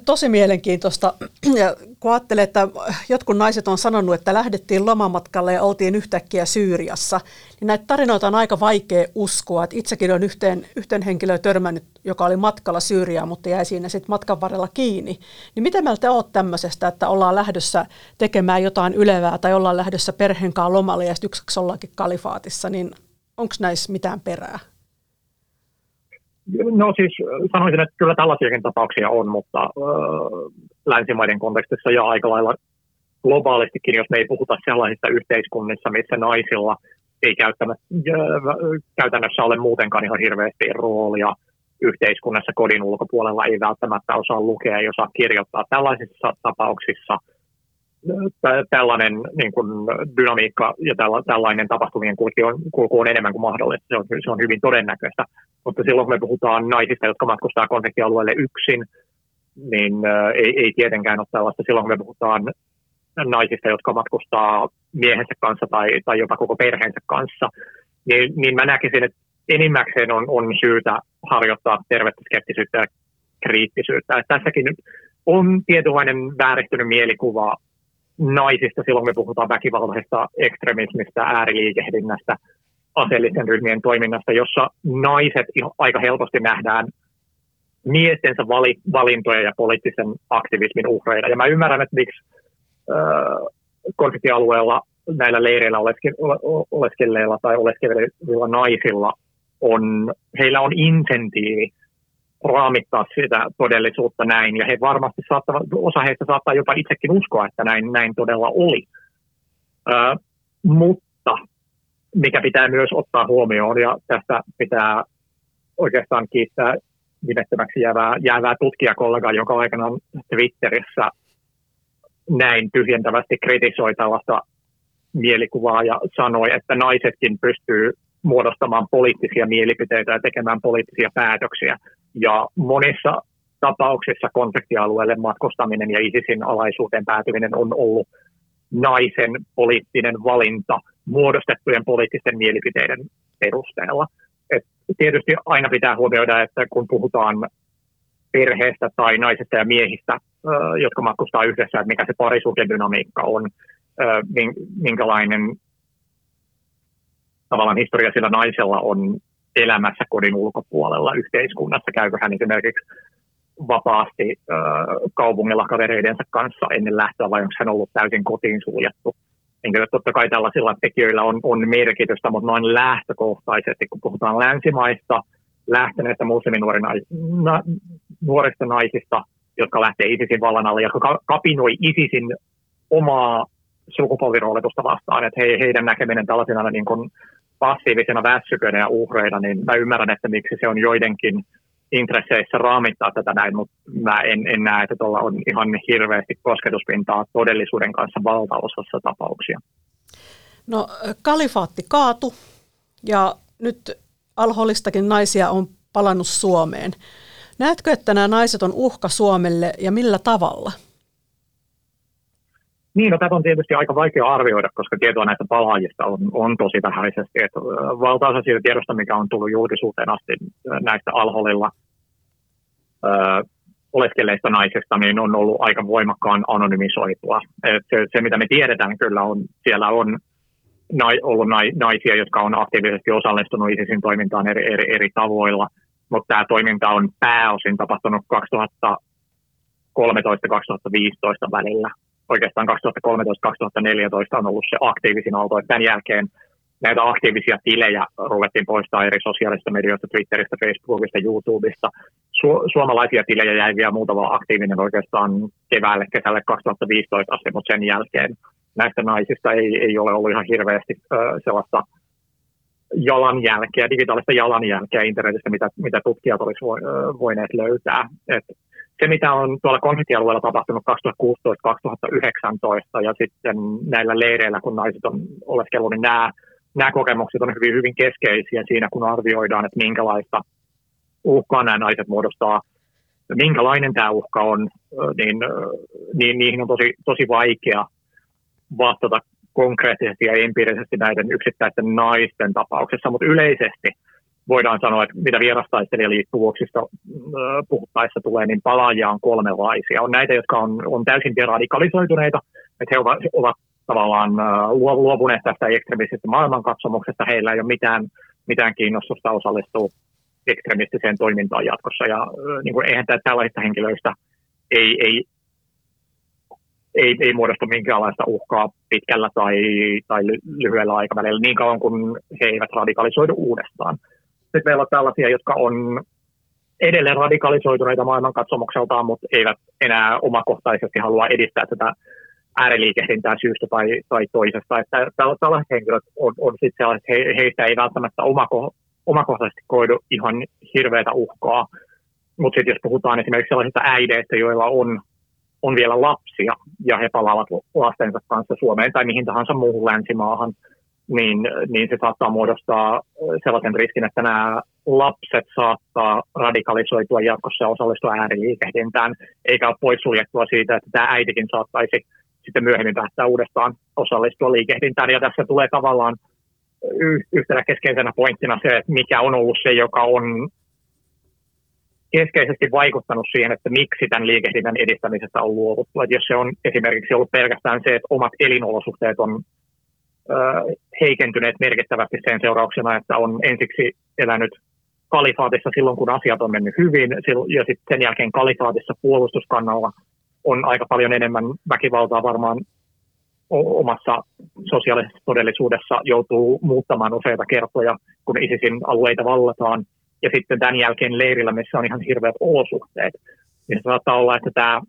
tosi mielenkiintoista. Ja kun ajattelee, että jotkut naiset on sanonut, että lähdettiin lomamatkalle ja oltiin yhtäkkiä Syyriassa, niin näitä tarinoita on aika vaikea uskoa. Että itsekin on yhteen, yhteen henkilöön törmännyt, joka oli matkalla Syyriaan, mutta jäi siinä sitten matkan varrella kiinni. Niin mitä mieltä olet tämmöisestä, että ollaan lähdössä tekemään jotain ylevää tai ollaan lähdössä perheen kanssa lomalle ja sitten yksiksi ollaankin kalifaatissa, niin onko näissä mitään perää? No siis sanoisin, että kyllä tällaisiakin tapauksia on, mutta äh, länsimaiden kontekstissa ja aika lailla globaalistikin, jos me ei puhuta sellaisista yhteiskunnissa, missä naisilla ei käytännössä ole muutenkaan ihan hirveästi roolia yhteiskunnassa kodin ulkopuolella, ei välttämättä osaa lukea, ei osaa kirjoittaa. Tällaisissa tapauksissa – tällainen niin kuin dynamiikka ja tällainen tapahtumien kulku on, kulku on enemmän kuin mahdollista. Se on, se on hyvin todennäköistä. Mutta silloin kun me puhutaan naisista, jotka matkustaa konfliktialueelle yksin, niin ei, ei tietenkään ole tällaista. Silloin kun me puhutaan naisista, jotka matkustaa miehensä kanssa tai, tai jopa koko perheensä kanssa, niin, niin mä näkisin, että enimmäkseen on, on syytä harjoittaa tervettä skeptisyyttä ja kriittisyyttä. Että tässäkin on tietynlainen vääristynyt mielikuva naisista silloin, kun me puhutaan väkivaltaisesta ekstremismistä, ääriliikehdinnästä, aseellisen ryhmien toiminnasta, jossa naiset aika helposti nähdään miestensä valintoja ja poliittisen aktivismin uhreina. Ja mä ymmärrän, että miksi äh, konfliktialueella näillä leireillä oleskelleilla tai oleskelevilla naisilla on, heillä on insentiivi raamittaa sitä todellisuutta näin, ja he varmasti saattavat, osa heistä saattaa jopa itsekin uskoa, että näin, näin todella oli. Ö, mutta mikä pitää myös ottaa huomioon, ja tästä pitää oikeastaan kiittää nimettömäksi jäävää, jäävää tutkijakollegaa, joka aikanaan Twitterissä näin tyhjentävästi kritisoi tällaista mielikuvaa ja sanoi, että naisetkin pystyy muodostamaan poliittisia mielipiteitä ja tekemään poliittisia päätöksiä. Ja monissa tapauksissa konfliktialueelle matkustaminen ja ISISin alaisuuteen päätyminen on ollut naisen poliittinen valinta muodostettujen poliittisten mielipiteiden perusteella. Et tietysti aina pitää huomioida, että kun puhutaan perheestä tai naisesta ja miehistä, jotka matkustaa yhdessä, että mikä se parisuhdedynamiikka on, minkälainen tavallaan historia sillä naisella on elämässä kodin ulkopuolella yhteiskunnassa. Käykö hän esimerkiksi vapaasti äh, kaupungilla kavereidensa kanssa ennen lähtöä vai onko hän ollut täysin kotiin suljettu. Enkä totta kai tällaisilla tekijöillä on, on merkitystä, mutta noin lähtökohtaisesti, kun puhutaan länsimaista, lähteneistä nuorista naisista, jotka lähtee ISISin vallan alle, jotka kapinoi ISISin omaa sukupolviroolitusta vastaan, että he, heidän näkeminen tällaisena niin kuin passiivisena väsykönä ja uhreina, niin mä ymmärrän, että miksi se on joidenkin intresseissä raamittaa tätä näin, mutta mä en, en näe, että tuolla on ihan hirveästi kosketuspintaa todellisuuden kanssa valtaosassa tapauksia. No kalifaatti kaatu ja nyt alholistakin naisia on palannut Suomeen. Näetkö, että nämä naiset on uhka Suomelle ja millä tavalla? Niin, no tätä on tietysti aika vaikea arvioida, koska tietoa näistä palaajista on, on tosi vähäisesti. Että valtaosa siitä tiedosta, mikä on tullut julkisuuteen asti näistä alholilla ö, oleskelleista naisista, niin on ollut aika voimakkaan anonymisoitua. Et se, se, mitä me tiedetään kyllä on, siellä on nai, ollut naisia, jotka on aktiivisesti osallistunut ISISin toimintaan eri, eri, eri tavoilla, mutta tämä toiminta on pääosin tapahtunut 2013-2015 välillä oikeastaan 2013-2014 on ollut se aktiivisin aalto. Tämän jälkeen näitä aktiivisia tilejä ruvettiin poistaa eri sosiaalisista medioista, Twitteristä, Facebookista, YouTubesta. Su- suomalaisia tilejä jäi vielä muutama aktiivinen oikeastaan keväälle, kesälle 2015 asti, mutta sen jälkeen näistä naisista ei, ei ole ollut ihan hirveästi ö, sellaista jalanjälkeä, digitaalista jalanjälkeä internetistä, mitä, mitä tutkijat olisivat voineet löytää. Et se, mitä on tuolla konfliktialueella tapahtunut 2016-2019 ja sitten näillä leireillä, kun naiset on oleskellut, niin nämä, nämä kokemukset on hyvin, hyvin keskeisiä siinä, kun arvioidaan, että minkälaista uhkaa nämä naiset muodostaa, minkälainen tämä uhka on, niin, niin niihin on tosi, tosi vaikea vastata konkreettisesti ja empiirisesti näiden yksittäisten naisten tapauksessa, mutta yleisesti – voidaan sanoa, että mitä vierastaistelijaliikkuvuuksista puhuttaessa tulee, niin palaajia on kolmenlaisia. On näitä, jotka on, on täysin deradikalisoituneita, että he ovat, ovat tavallaan luopuneet tästä ekstremistisesta maailmankatsomuksesta, heillä ei ole mitään, mitään kiinnostusta osallistua ekstremistiseen toimintaan jatkossa, ja niin kuin, eihän tällaisista henkilöistä ei, ei, ei, ei muodostu minkäänlaista uhkaa pitkällä tai, tai lyhyellä aikavälillä niin kauan kuin he eivät radikalisoidu uudestaan. Sitten meillä on tällaisia, jotka on edelleen radikalisoituneita maailmankatsomukseltaan, mutta eivät enää omakohtaisesti halua edistää tätä ääriliikehdintää syystä tai, tai toisesta. Että tällaiset henkilöt on, on sitten sellaiset, he, heistä ei välttämättä omako, omakohtaisesti koidu ihan hirveätä uhkaa. Mutta sitten jos puhutaan esimerkiksi sellaisista äideistä, joilla on, on vielä lapsia ja he palaavat lastensa kanssa Suomeen tai mihin tahansa muuhun länsimaahan – niin, niin se saattaa muodostaa sellaisen riskin, että nämä lapset saattaa radikalisoitua jatkossa ja osallistua ääriliikehdintään, eikä ole poissuljettua siitä, että tämä äitikin saattaisi sitten myöhemmin päästään uudestaan osallistua liikehdintään. Ja tässä tulee tavallaan yhtenä keskeisenä pointtina se, että mikä on ollut se, joka on keskeisesti vaikuttanut siihen, että miksi tämän liikehdinnän edistämisestä on luovuttu. Että jos se on esimerkiksi ollut pelkästään se, että omat elinolosuhteet on heikentyneet merkittävästi sen seurauksena, että on ensiksi elänyt kalifaatissa silloin, kun asiat on mennyt hyvin, ja sitten sen jälkeen kalifaatissa puolustuskannalla on aika paljon enemmän väkivaltaa varmaan omassa sosiaalisessa todellisuudessa joutuu muuttamaan useita kertoja, kun ISISin alueita vallataan. Ja sitten tämän jälkeen leirillä, missä on ihan hirveät olosuhteet. Niin saattaa olla, että tämä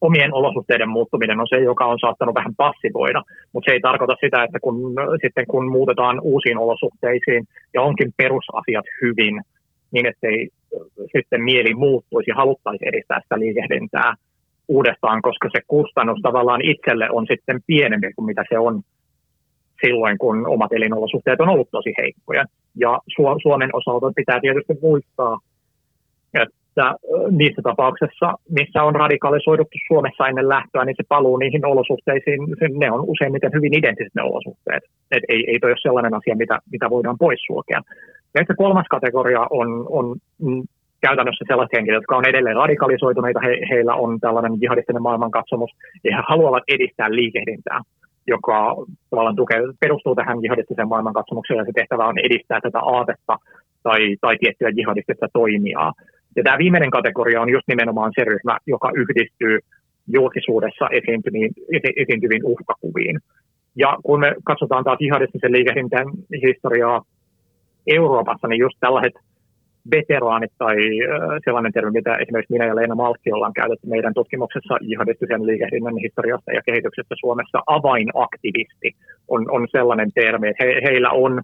omien olosuhteiden muuttuminen on se, joka on saattanut vähän passivoida, mutta se ei tarkoita sitä, että kun, sitten kun muutetaan uusiin olosuhteisiin ja onkin perusasiat hyvin, niin ettei sitten mieli muuttuisi haluttaisi edistää sitä liikehdintää uudestaan, koska se kustannus tavallaan itselle on sitten pienempi kuin mitä se on silloin, kun omat elinolosuhteet on ollut tosi heikkoja. Ja Suomen osalta pitää tietysti muistaa, että niissä tapauksissa, missä on radikalisoiduttu Suomessa ennen lähtöä, niin se paluu niihin olosuhteisiin, ne on useimmiten hyvin identtiset ne olosuhteet. Et ei, ei toi ole sellainen asia, mitä, mitä voidaan poissulkea. Ja kolmas kategoria on, on käytännössä sellaiset henkilöt, jotka on edelleen radikalisoituneita, he, heillä on tällainen jihadistinen maailmankatsomus, ja he haluavat edistää liikehdintää, joka tavallaan tukee, perustuu tähän jihadistiseen maailmankatsomukseen, ja se tehtävä on edistää tätä aatetta tai, tai tiettyä jihadistista toimijaa. Ja tämä viimeinen kategoria on just nimenomaan se ryhmä, joka yhdistyy julkisuudessa esiintyviin, esi, esiintyviin uhkakuviin. Ja kun me katsotaan taas jihadistisen liikehdintän historiaa Euroopassa, niin just tällaiset veteraanit tai sellainen termi, mitä esimerkiksi minä ja Leena Malkki ollaan käytetty meidän tutkimuksessa jihadistisen liikehdinnän historiasta ja kehityksestä Suomessa, avainaktivisti on, on sellainen termi, että he, heillä on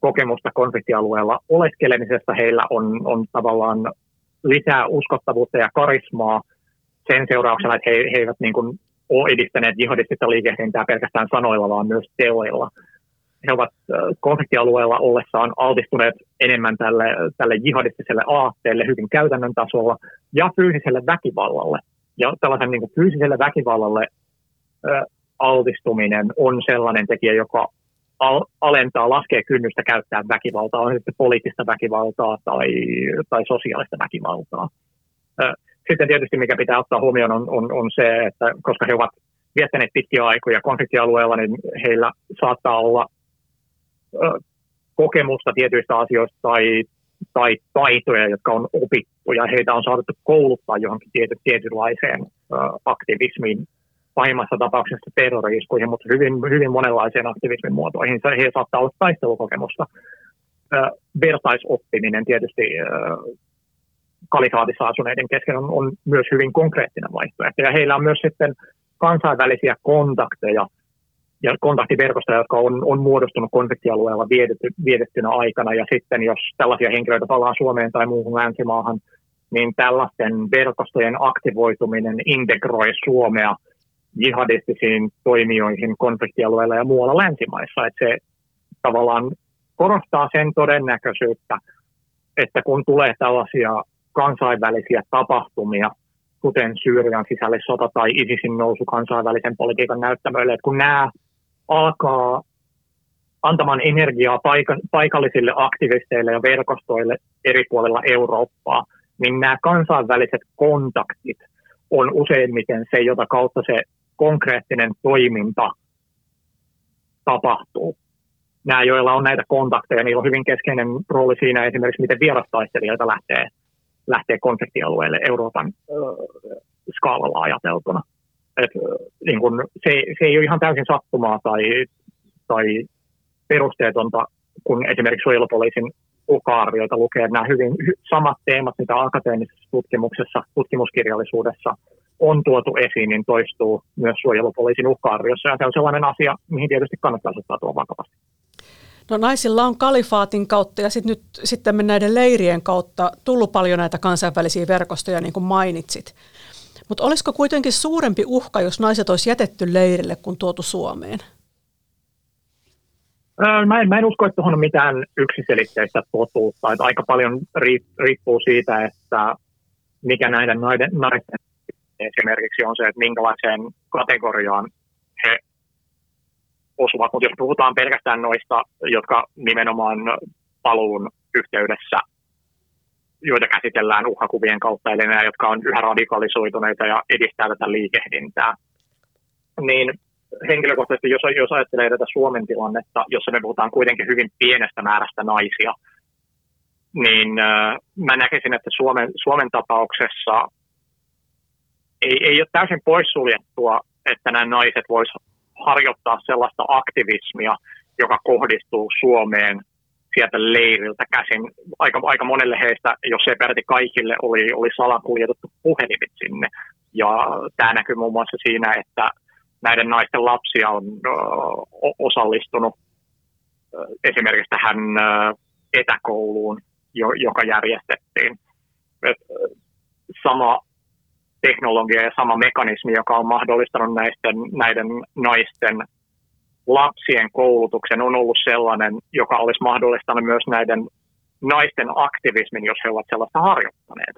kokemusta konfliktialueella oleskelemisesta, heillä on, on tavallaan lisää uskottavuutta ja karismaa sen seurauksena, että he, he eivät niin kuin ole edistäneet jihadistista liikehdintää pelkästään sanoilla, vaan myös teoilla he ovat konfliktialueella ollessaan altistuneet enemmän tälle, tälle jihadistiselle aatteelle hyvin käytännön tasolla ja fyysiselle väkivallalle. Ja tällaisen niin kuin fyysiselle väkivallalle ö, altistuminen on sellainen tekijä, joka alentaa, laskee kynnystä käyttää väkivaltaa, on sitten poliittista väkivaltaa tai, tai sosiaalista väkivaltaa. Sitten tietysti mikä pitää ottaa huomioon on, on, on se, että koska he ovat viettäneet pitkiä aikoja konfliktialueella, niin heillä saattaa olla kokemusta tietyistä asioista tai, tai taitoja, jotka on opittu ja heitä on saatettu kouluttaa johonkin tiety, tietynlaiseen aktivismiin, pahimmassa tapauksessa terroriiskuihin, mutta hyvin, hyvin monenlaiseen aktivismin muotoihin. He saattaa olla taistelukokemusta. Vertaisoppiminen tietysti kalifaatissa asuneiden kesken on, on myös hyvin konkreettinen vaihtoehto. Ja heillä on myös sitten kansainvälisiä kontakteja ja kontaktiverkostoja, jotka on, on muodostunut konfliktialueella vietetty, vietettynä aikana. Ja sitten jos tällaisia henkilöitä palaa Suomeen tai muuhun länsimaahan, niin tällaisten verkostojen aktivoituminen integroi Suomea jihadistisiin toimijoihin konfliktialueilla ja muualla länsimaissa. Että se tavallaan korostaa sen todennäköisyyttä, että kun tulee tällaisia kansainvälisiä tapahtumia, kuten Syyrian sisällissota tai ISISin nousu kansainvälisen politiikan näyttämöille, että kun nämä alkaa antamaan energiaa paikallisille aktivisteille ja verkostoille eri puolilla Eurooppaa, niin nämä kansainväliset kontaktit on useimmiten se, jota kautta se konkreettinen toiminta tapahtuu. Nämä, joilla on näitä kontakteja, niillä on hyvin keskeinen rooli siinä esimerkiksi, miten vierastaistelijoita lähtee, lähtee konfliktialueelle Euroopan äh, skaalalla ajateltuna. Et, niin kun, se, se ei ole ihan täysin sattumaa tai, tai perusteetonta, kun esimerkiksi suojelupoliisin uhka-arvioita lukee, nämä hyvin samat teemat, mitä akateemisessa tutkimuksessa, tutkimuskirjallisuudessa on tuotu esiin, niin toistuu myös suojelupoliisin uhka-arviossa. Ja se on sellainen asia, mihin tietysti kannattaa ottaa vakavasti. No naisilla on kalifaatin kautta ja sit nyt, sitten näiden leirien kautta tullut paljon näitä kansainvälisiä verkostoja, niin kuin mainitsit. Mutta olisiko kuitenkin suurempi uhka, jos naiset olisi jätetty leirille, kun tuotu Suomeen? Mä en, mä en usko, että tuohon on mitään yksiselitteistä totuutta. Että aika paljon riippuu siitä, että mikä näiden naisten esimerkiksi on se, että minkälaiseen kategoriaan he osuvat. Mutta jos puhutaan pelkästään noista, jotka nimenomaan paluun yhteydessä, joita käsitellään uhkakuvien kautta, eli nämä, jotka on yhä radikalisoituneita ja edistää tätä liikehdintää, niin henkilökohtaisesti, jos, jos ajattelee tätä Suomen tilannetta, jossa me puhutaan kuitenkin hyvin pienestä määrästä naisia, niin äh, mä näkisin, että Suomen, Suomen tapauksessa ei, ei ole täysin poissuljettua, että nämä naiset voisivat harjoittaa sellaista aktivismia, joka kohdistuu Suomeen sieltä leiriltä käsin. Aika, aika monelle heistä, jos ei peräti kaikille, oli, oli salakuljetettu puhelimet sinne. Ja tämä näkyy muun muassa siinä, että näiden naisten lapsia on ö, osallistunut esimerkiksi tähän ö, etäkouluun, jo, joka järjestettiin. Et, sama teknologia ja sama mekanismi, joka on mahdollistanut näisten, näiden naisten lapsien koulutuksen, on ollut sellainen, joka olisi mahdollistanut myös näiden naisten aktivismin, jos he ovat sellaista harjoittaneet.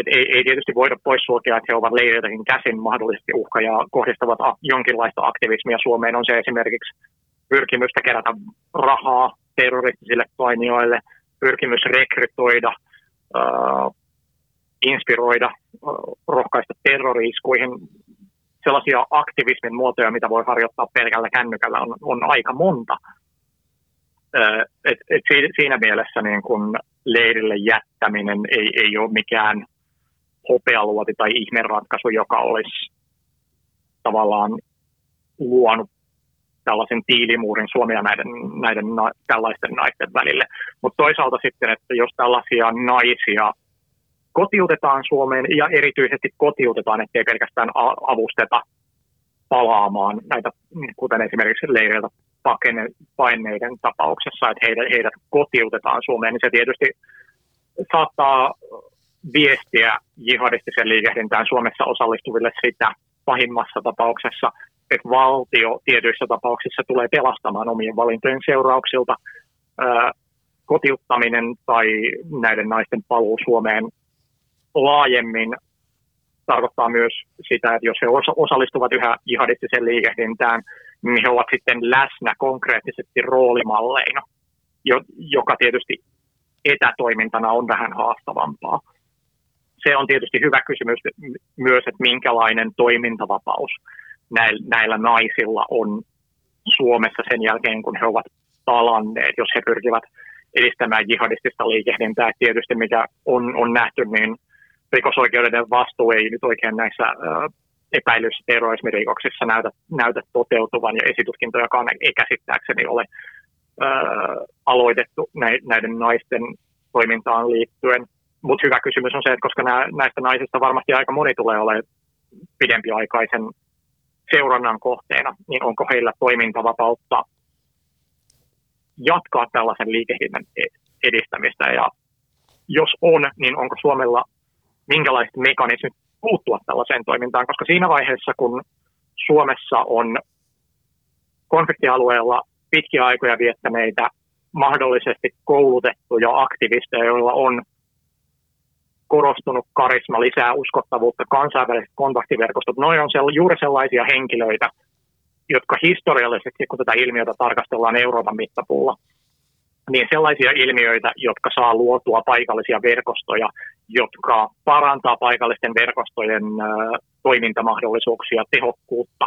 Et ei, ei tietysti voida poissulkea, että he ovat leiriltäkin käsin mahdollisesti uhka ja kohdistavat jonkinlaista aktivismia Suomeen. On se esimerkiksi pyrkimystä kerätä rahaa terroristisille toimijoille, pyrkimys rekrytoida, inspiroida, rohkaista terroriiskuihin. Sellaisia aktivismin muotoja, mitä voi harjoittaa pelkällä kännykällä, on, on aika monta. Et, et siinä mielessä niin kun leirille jättäminen ei, ei ole mikään hopealuoti tai ihmeratkaisu, joka olisi tavallaan luonut tällaisen tiilimuurin Suomen ja näiden, näiden tällaisten naisten välille. Mutta toisaalta sitten, että jos tällaisia naisia kotiutetaan Suomeen ja erityisesti kotiutetaan, ettei pelkästään avusteta palaamaan näitä, kuten esimerkiksi leireiltä paineiden tapauksessa, että heidät, heidät kotiutetaan Suomeen, niin se tietysti saattaa viestiä jihadistiseen liikehdintään Suomessa osallistuville sitä pahimmassa tapauksessa, että valtio tietyissä tapauksissa tulee pelastamaan omien valintojen seurauksilta. kotiuttaminen tai näiden naisten paluu Suomeen laajemmin tarkoittaa myös sitä, että jos he osallistuvat yhä jihadistiseen liikehdintään, niin he ovat sitten läsnä konkreettisesti roolimalleina, joka tietysti etätoimintana on vähän haastavampaa. Se on tietysti hyvä kysymys myös, että minkälainen toimintavapaus näillä naisilla on Suomessa sen jälkeen, kun he ovat palanneet, jos he pyrkivät edistämään jihadistista liikehdintää. Tietysti mikä on, on nähty, niin rikosoikeudellinen vastuu ei nyt oikein näissä epäilyissä terrorismirikoksissa näytä, näytä toteutuvan ja esitutkintojakaan ei käsittääkseni ole ää, aloitettu näiden naisten toimintaan liittyen. Mutta hyvä kysymys on se, että koska nää, näistä naisista varmasti aika moni tulee olemaan pidempiaikaisen seurannan kohteena, niin onko heillä toimintavapautta jatkaa tällaisen liikehinnan e-, edistämistä ja jos on, niin onko Suomella minkälaiset mekanismit puuttua tällaiseen toimintaan, koska siinä vaiheessa, kun Suomessa on konfliktialueella pitkiä aikoja viettäneitä, mahdollisesti koulutettuja aktivisteja, joilla on korostunut karisma, lisää uskottavuutta, kansainväliset kontaktiverkostot. Noin on sell- juuri sellaisia henkilöitä, jotka historiallisesti, kun tätä ilmiötä tarkastellaan Euroopan mittapuulla, niin sellaisia ilmiöitä, jotka saa luotua paikallisia verkostoja, jotka parantaa paikallisten verkostojen toimintamahdollisuuksia, tehokkuutta.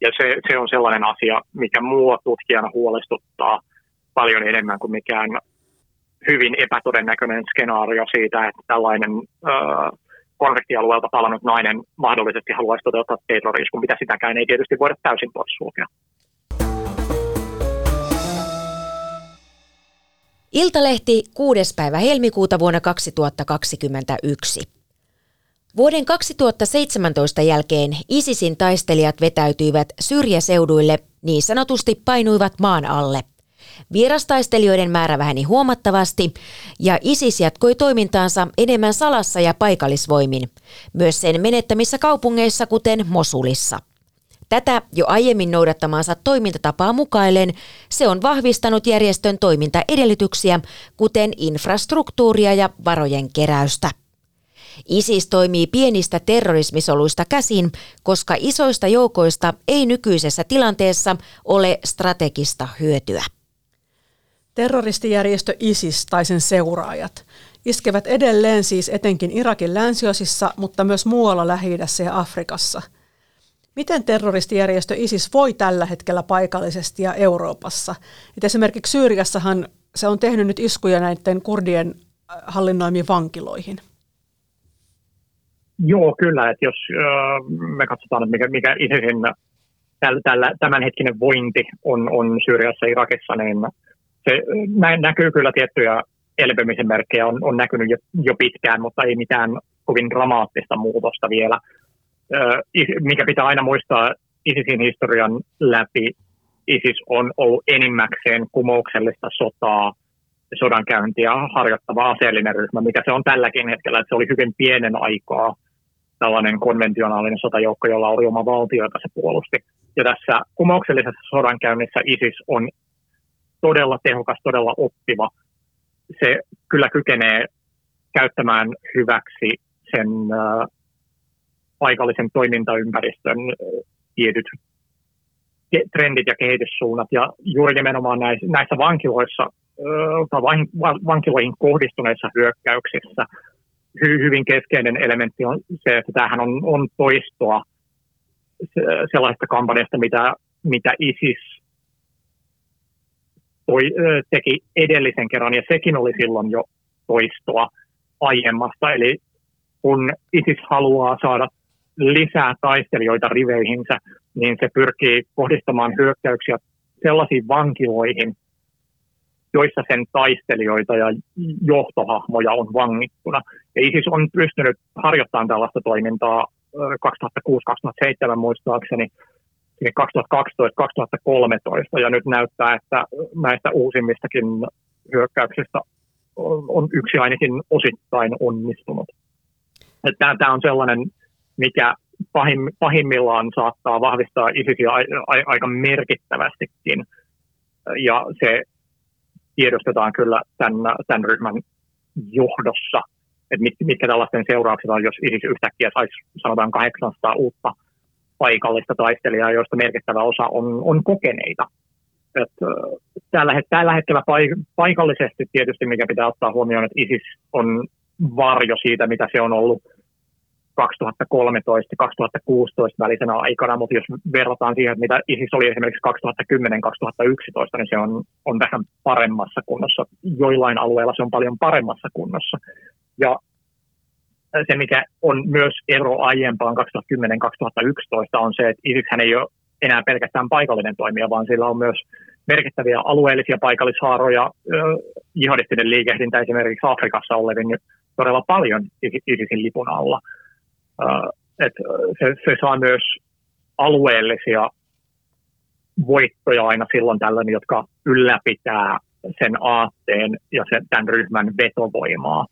Ja se, se on sellainen asia, mikä mua tutkijana huolestuttaa paljon enemmän kuin mikään hyvin epätodennäköinen skenaario siitä, että tällainen konfliktialueelta palannut nainen mahdollisesti haluaisi toteuttaa terroriskun, mitä sitäkään ei tietysti voida täysin poissulkea. Iltalehti 6. päivä helmikuuta vuonna 2021. Vuoden 2017 jälkeen ISISin taistelijat vetäytyivät syrjäseuduille, niin sanotusti painuivat maan alle. Vierastaistelijoiden määrä väheni huomattavasti ja ISIS jatkoi toimintaansa enemmän salassa ja paikallisvoimin, myös sen menettämissä kaupungeissa kuten Mosulissa – Tätä jo aiemmin noudattamaansa toimintatapaa mukaillen se on vahvistanut järjestön toimintaedellytyksiä, kuten infrastruktuuria ja varojen keräystä. ISIS toimii pienistä terrorismisoluista käsin, koska isoista joukoista ei nykyisessä tilanteessa ole strategista hyötyä. Terroristijärjestö ISIS tai sen seuraajat iskevät edelleen siis etenkin Irakin länsiosissa, mutta myös muualla lähi ja Afrikassa. Miten terroristijärjestö ISIS voi tällä hetkellä paikallisesti ja Euroopassa? Et esimerkiksi Syyriassahan se on tehnyt nyt iskuja näiden kurdien äh, hallinnoimiin vankiloihin. Joo, kyllä. Että jos äh, me katsotaan, että mikä, mikä ISISin tällä, tällä, tämänhetkinen vointi on, on Syyriassa ja Irakissa, niin se nä, näkyy kyllä tiettyjä elpymisen merkkejä, on, on näkynyt jo, jo pitkään, mutta ei mitään kovin dramaattista muutosta vielä. Mikä pitää aina muistaa ISISin historian läpi, ISIS on ollut enimmäkseen kumouksellista sotaa, sodankäyntiä harjoittava aseellinen ryhmä, mikä se on tälläkin hetkellä, että se oli hyvin pienen aikaa tällainen konventionaalinen sotajoukko, jolla oli oma valtio, jota se puolusti. Ja tässä kumouksellisessa sodankäynnissä ISIS on todella tehokas, todella oppiva. Se kyllä kykenee käyttämään hyväksi sen paikallisen toimintaympäristön tietyt trendit ja kehityssuunnat. Ja juuri nimenomaan näissä, vankiloissa tai vankiloihin kohdistuneissa hyökkäyksissä hy, hyvin keskeinen elementti on se, että tämähän on, on toistoa sellaista kampanjasta, mitä, mitä ISIS toi, teki edellisen kerran, ja sekin oli silloin jo toistoa aiemmasta. Eli kun ISIS haluaa saada lisää taistelijoita riveihinsä, niin se pyrkii kohdistamaan hyökkäyksiä sellaisiin vankiloihin, joissa sen taistelijoita ja johtohahmoja on vangittuna. Ja ISIS on pystynyt harjoittamaan tällaista toimintaa 2006-2007 muistaakseni, 2012-2013, ja nyt näyttää, että näistä uusimmistakin hyökkäyksistä on yksi ainakin osittain onnistunut. Tämä on sellainen, mikä pahim, pahimmillaan saattaa vahvistaa ISISiä aika merkittävästikin. Ja se tiedostetaan kyllä tämän, tämän ryhmän johdossa, että mit, mitkä tällaisten seuraukset on, jos ISIS yhtäkkiä saisi sanotaan 800 uutta paikallista taistelijaa, joista merkittävä osa on, on kokeneita. Et, tällä, tällä hetkellä paikallisesti tietysti, mikä pitää ottaa huomioon, että ISIS on varjo siitä, mitä se on ollut 2013-2016 välisenä aikana, mutta jos verrataan siihen, mitä ISIS oli esimerkiksi 2010-2011, niin se on, on vähän paremmassa kunnossa. Joillain alueilla se on paljon paremmassa kunnossa. Ja se, mikä on myös ero aiempaan 2010-2011, on se, että ISIS ei ole enää pelkästään paikallinen toimija, vaan sillä on myös merkittäviä alueellisia paikallishaaroja, jihadistinen liikehdintä esimerkiksi Afrikassa olevin todella paljon ISISin lipun alla että se, se saa myös alueellisia voittoja aina silloin tällöin, jotka ylläpitää sen aatteen ja sen, tämän ryhmän vetovoimaa.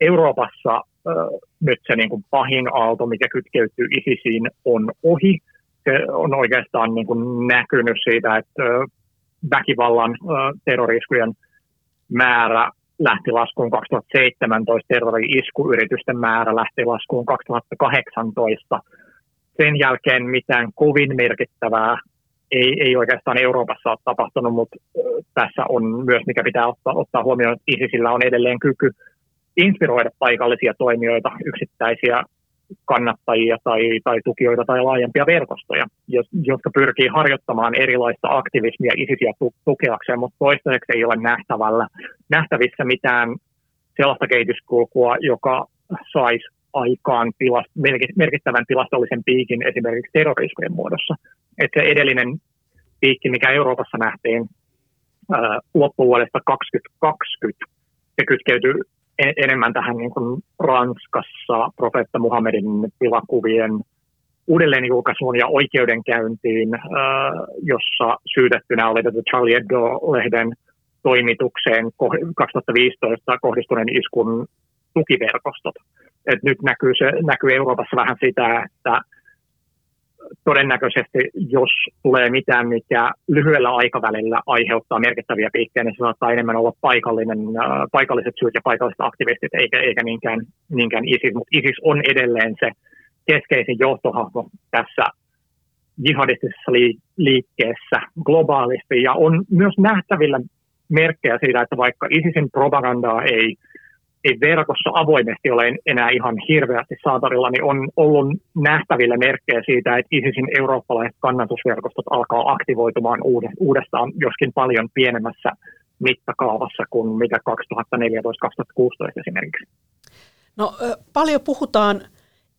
Euroopassa äh, nyt se niin kuin pahin aalto, mikä kytkeytyy ISISiin, on ohi. Se on oikeastaan niin kuin näkynyt siitä, että äh, väkivallan äh, terroriskujen määrä lähti laskuun 2017, terrori-iskuyritysten määrä lähti laskuun 2018. Sen jälkeen mitään kovin merkittävää ei, ei oikeastaan Euroopassa ole tapahtunut, mutta tässä on myös, mikä pitää ottaa, ottaa huomioon, että ISISillä on edelleen kyky inspiroida paikallisia toimijoita, yksittäisiä kannattajia tai, tai tukijoita tai laajempia verkostoja, jotka pyrkii harjoittamaan erilaista aktivismia isisiä tukeakseen, mutta toistaiseksi ei ole nähtävällä, nähtävissä mitään sellaista kehityskulkua, joka saisi aikaan tilast, merkittävän tilastollisen piikin esimerkiksi terrorismien muodossa. Että se edellinen piikki, mikä Euroopassa nähtiin loppuvuodesta 2020, se kytkeytyi enemmän tähän niin kuin Ranskassa profeetta Muhammedin tilakuvien uudelleenjulkaisuun ja oikeudenkäyntiin, jossa syytettynä oli tätä Charlie Hebdo-lehden toimitukseen 2015 kohdistuneen iskun tukiverkostot. Et nyt näkyy, se, näkyy Euroopassa vähän sitä, että todennäköisesti, jos tulee mitään, mikä lyhyellä aikavälillä aiheuttaa merkittäviä piikkejä, niin se saattaa enemmän olla paikallinen, äh, paikalliset syyt ja paikalliset aktivistit, eikä, eikä niinkään, niinkään ISIS. Mutta ISIS on edelleen se keskeisin johtohahmo tässä jihadistisessa liikkeessä globaalisti, ja on myös nähtävillä merkkejä siitä, että vaikka ISISin propagandaa ei ei verkossa avoimesti ole enää ihan hirveästi saatavilla, niin on ollut nähtävillä merkkejä siitä, että ISISin eurooppalaiset kannatusverkostot alkaa aktivoitumaan uudestaan, joskin paljon pienemmässä mittakaavassa kuin mitä 2014-2016 esimerkiksi. No paljon puhutaan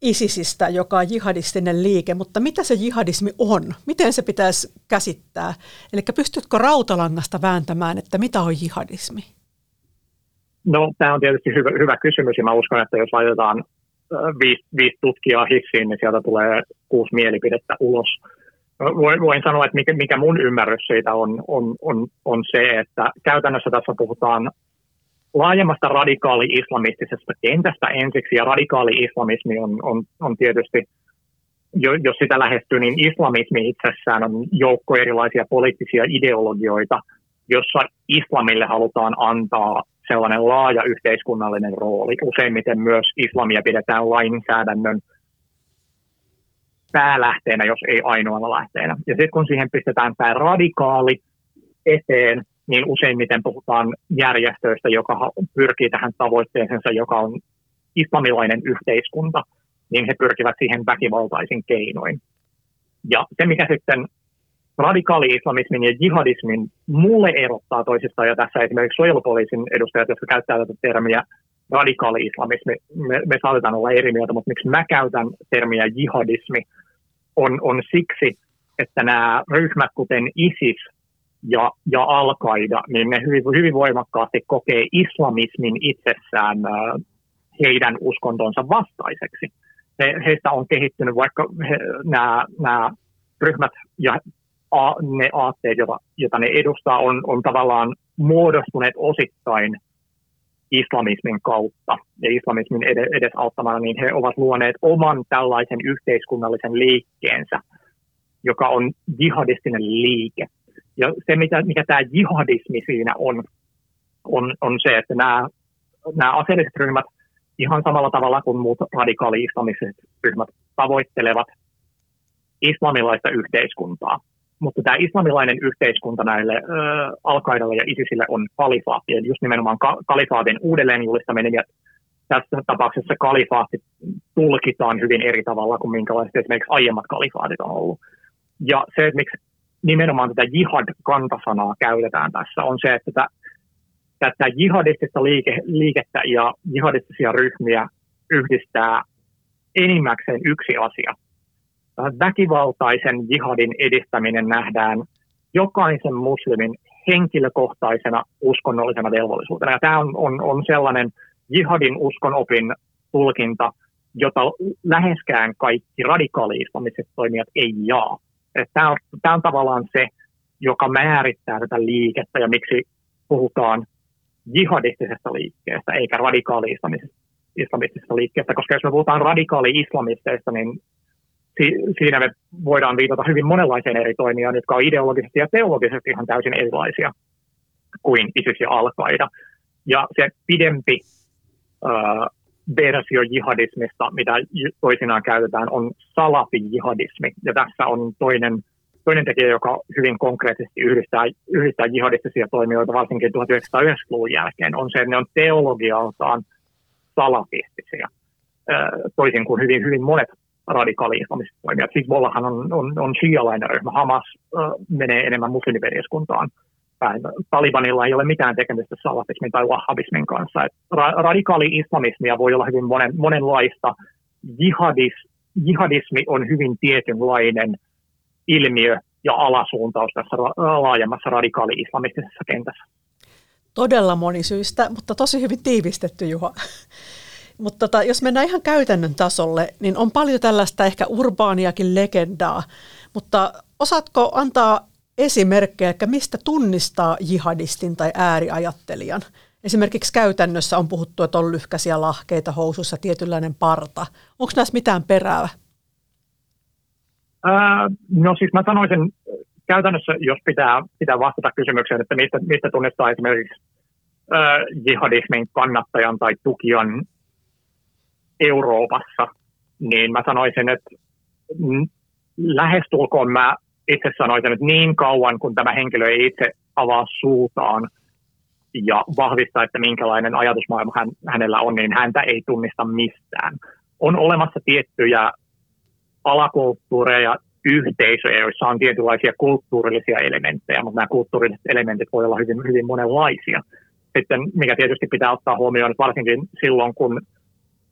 ISISistä, joka on jihadistinen liike, mutta mitä se jihadismi on? Miten se pitäisi käsittää? Eli pystytkö rautalangasta vääntämään, että mitä on jihadismi? No, tämä on tietysti hyvä, hyvä kysymys ja mä uskon, että jos laitetaan viisi, viisi tutkijaa hissiin, niin sieltä tulee kuusi mielipidettä ulos. Voin sanoa, että mikä, mikä mun ymmärrys siitä on, on, on, on se, että käytännössä tässä puhutaan laajemmasta radikaali-islamistisesta kentästä ensiksi, ja radikaali-islamismi on, on, on tietysti, jos sitä lähestyy, niin islamismi itsessään on joukko erilaisia poliittisia ideologioita, jossa islamille halutaan antaa sellainen laaja yhteiskunnallinen rooli. Useimmiten myös islamia pidetään lainsäädännön päälähteenä, jos ei ainoana lähteenä. Ja sitten kun siihen pistetään tämä radikaali eteen, niin useimmiten puhutaan järjestöistä, joka pyrkii tähän tavoitteeseensa, joka on islamilainen yhteiskunta, niin he pyrkivät siihen väkivaltaisin keinoin. Ja se, mikä sitten radikaali-islamismin ja jihadismin mulle erottaa toisistaan, ja tässä esimerkiksi suojelupoliisin edustajat, jotka käyttävät tätä termiä radikaali-islamismi, me, me saatetaan olla eri mieltä, mutta miksi mä käytän termiä jihadismi, on, on siksi, että nämä ryhmät, kuten ISIS ja, ja Al-Qaida, niin ne hyvin, hyvin voimakkaasti kokee islamismin itsessään äh, heidän uskontonsa vastaiseksi. He, heistä on kehittynyt vaikka he, nämä, nämä ryhmät ja a, ne aatteet, joita, joita ne edustaa, on, on tavallaan muodostuneet osittain islamismin kautta ja islamismin edesauttamana, niin he ovat luoneet oman tällaisen yhteiskunnallisen liikkeensä, joka on jihadistinen liike. Ja se, mitä, mikä tämä jihadismi siinä on, on, on se, että nämä, nämä aseelliset ryhmät ihan samalla tavalla kuin muut radikaali-islamiset ryhmät tavoittelevat islamilaista yhteiskuntaa mutta tämä islamilainen yhteiskunta näille äh, al ja ISISille on kalifaatti, eli just nimenomaan ka- kalifaatin uudelleen julistaminen, ja tässä tapauksessa kalifaatti tulkitaan hyvin eri tavalla kuin minkälaiset esimerkiksi aiemmat kalifaatit on ollut. Ja se, että miksi nimenomaan tätä jihad-kantasanaa käytetään tässä, on se, että tätä jihadistista liike, liikettä ja jihadistisia ryhmiä yhdistää enimmäkseen yksi asia – väkivaltaisen jihadin edistäminen nähdään jokaisen muslimin henkilökohtaisena uskonnollisena velvollisuutena. Ja tämä on, on, on sellainen jihadin uskonopin tulkinta, jota läheskään kaikki radikaali-islamiset toimijat ei jaa. Tämä on, tämä on tavallaan se, joka määrittää tätä liikettä ja miksi puhutaan jihadistisesta liikkeestä eikä radikaali-islamistisesta liikkeestä, koska jos me puhutaan radikaali-islamisteista, niin siinä me voidaan viitata hyvin monenlaiseen eri toimijaan, jotka on ideologisesti ja teologisesti ihan täysin erilaisia kuin ISIS ja al Ja se pidempi äh, versio jihadismista, mitä toisinaan käytetään, on salafi-jihadismi. Ja tässä on toinen, toinen tekijä, joka hyvin konkreettisesti yhdistää, yhdistää jihadistisia toimijoita, varsinkin 1990-luvun jälkeen, on se, että ne on teologialtaan salafistisia. Toisin kuin hyvin, hyvin monet radikaali-islamiset toimijat. Hizbollahhan on, on, on shialainen ryhmä, Hamas äh, menee enemmän muslimiveljeskuntaan päin. Talibanilla ei ole mitään tekemistä salafismin tai wahhabismin kanssa. Et ra- radikaali-islamismia voi olla hyvin monen, monenlaista. Jihadis, jihadismi on hyvin tietynlainen ilmiö ja alasuuntaus tässä ra- laajemmassa radikaali-islamistisessa kentässä. Todella monisyistä, mutta tosi hyvin tiivistetty, Juha. Mutta tota, jos mennään ihan käytännön tasolle, niin on paljon tällaista ehkä urbaaniakin legendaa. Mutta osaatko antaa esimerkkejä, että mistä tunnistaa jihadistin tai ääriajattelijan? Esimerkiksi käytännössä on puhuttu, että on lyhkäisiä lahkeita housussa, tietynlainen parta. Onko näissä mitään perää? Ää, no siis mä sanoisin käytännössä, jos pitää, pitää vastata kysymykseen, että mistä, mistä tunnistaa esimerkiksi ää, jihadismin kannattajan tai tukijan Euroopassa, niin mä sanoisin, että lähestulkoon mä itse sanoisin, että niin kauan kun tämä henkilö ei itse avaa suutaan ja vahvistaa, että minkälainen ajatusmaailma hän, hänellä on, niin häntä ei tunnista mistään. On olemassa tiettyjä alakulttuureja, yhteisöjä, joissa on tietynlaisia kulttuurillisia elementtejä, mutta nämä kulttuurilliset elementit voi olla hyvin, hyvin monenlaisia. Sitten, mikä tietysti pitää ottaa huomioon, että varsinkin silloin, kun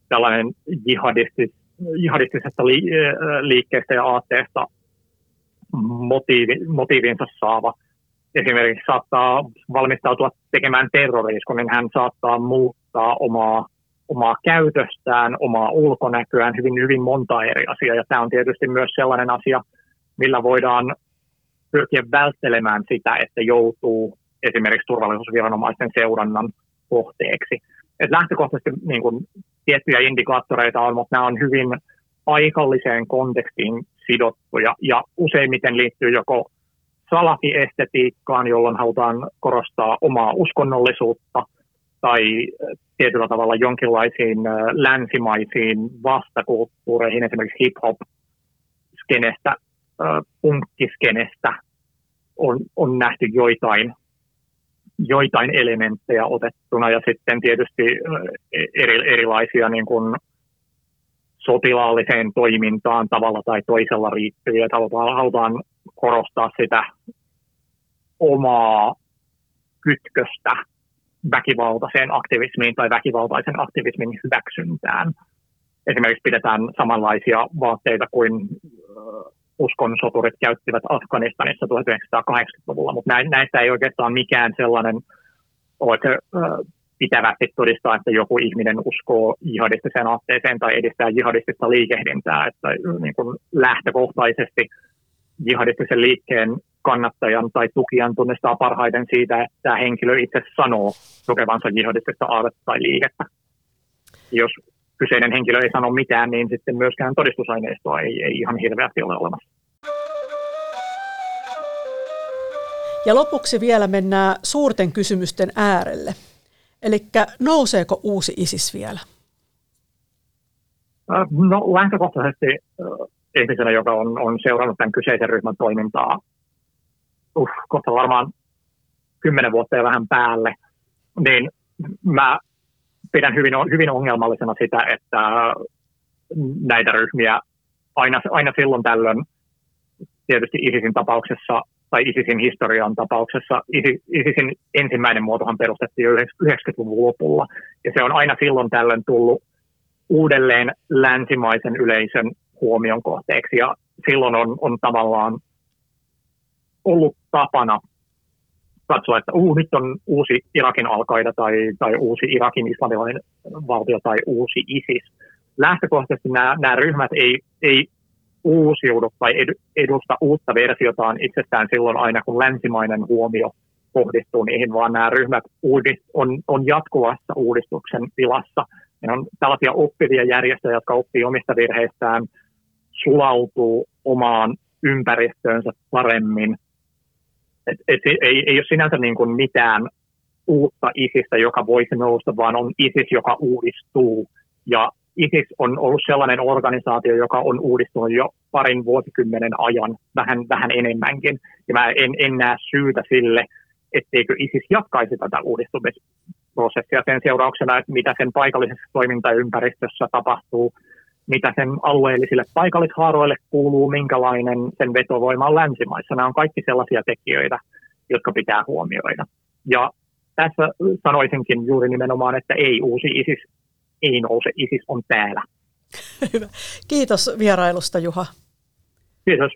tällainen jihadistis, jihadistisesta li, liikkeestä ja aatteesta motiivi, motiivinsa saava esimerkiksi saattaa valmistautua tekemään terroriiskun, niin hän saattaa muuttaa omaa, omaa käytöstään, omaa ulkonäköään hyvin, hyvin monta eri asiaa. Ja tämä on tietysti myös sellainen asia, millä voidaan pyrkiä välttelemään sitä, että joutuu esimerkiksi turvallisuusviranomaisten seurannan kohteeksi. Et lähtökohtaisesti niin kun, tiettyjä indikaattoreita on, mutta nämä on hyvin paikalliseen kontekstiin sidottuja ja useimmiten liittyy joko salafiestetiikkaan, jolloin halutaan korostaa omaa uskonnollisuutta tai tietyllä tavalla jonkinlaisiin länsimaisiin vastakulttuureihin, esimerkiksi hip-hop-skenestä, punkkiskenestä on, on nähty joitain, joitain elementtejä otettuna ja sitten tietysti eri, erilaisia niin kuin sotilaalliseen toimintaan tavalla tai toisella riittyviä. Halutaan, korostaa sitä omaa kytköstä väkivaltaiseen aktivismiin tai väkivaltaisen aktivismin hyväksyntään. Esimerkiksi pidetään samanlaisia vaatteita kuin uskonsoturit käyttivät Afganistanissa 1980-luvulla, mutta näistä ei oikeastaan mikään sellainen ole pitävästi todistaa, että joku ihminen uskoo jihadistiseen aatteeseen tai edistää jihadistista liikehdintää, että niin kuin lähtökohtaisesti jihadistisen liikkeen kannattajan tai tukijan tunnistaa parhaiten siitä, että tämä henkilö itse sanoo tukevansa jihadistista aatetta tai liikettä. Jos kyseinen henkilö ei sano mitään, niin sitten myöskään todistusaineistoa ei, ei ihan hirveästi ole olemassa. Ja lopuksi vielä mennään suurten kysymysten äärelle. Eli nouseeko uusi ISIS vielä? No lähtökohtaisesti ihmisenä, joka on, on seurannut tämän kyseisen ryhmän toimintaa uh, kohta varmaan kymmenen vuotta ja vähän päälle, niin mä pidän hyvin, hyvin ongelmallisena sitä, että näitä ryhmiä aina, aina silloin tällöin, tietysti ISISin tapauksessa tai ISISin historian tapauksessa, ISISin ensimmäinen muotohan perustettiin jo 90-luvun lopulla, ja se on aina silloin tällöin tullut uudelleen länsimaisen yleisön huomion kohteeksi, ja silloin on, on tavallaan ollut tapana katsoa, että uh, nyt on uusi Irakin alkaida tai, tai uusi Irakin islamilainen valtio tai uusi ISIS. Lähtökohtaisesti nämä, nämä ryhmät ei, ei uusiudu tai edusta uutta versiotaan itsestään silloin aina, kun länsimainen huomio kohdistuu niihin, vaan nämä ryhmät uudist, on, on jatkuvassa uudistuksen tilassa. Ne on tällaisia oppivia järjestöjä, jotka oppii omista virheistään, sulautuu omaan ympäristöönsä paremmin. Et, et, ei, ei ole sinänsä niin kuin mitään uutta isistä, joka voisi nousta, vaan on ISIS, joka uudistuu. Ja ISIS on ollut sellainen organisaatio, joka on uudistunut jo parin vuosikymmenen ajan, vähän, vähän enemmänkin. Ja mä en, en näe syytä sille, etteikö ISIS jatkaisi tätä uudistumisprosessia sen seurauksena, että mitä sen paikallisessa toimintaympäristössä tapahtuu, mitä sen alueellisille paikallishaaroille kuuluu, minkälainen sen vetovoima on länsimaissa. Nämä on kaikki sellaisia tekijöitä, jotka pitää huomioida. Ja tässä sanoisinkin juuri nimenomaan, että ei uusi ISIS ei nouse, ISIS on täällä. Hyvä. Kiitos vierailusta Juha. Kiitos.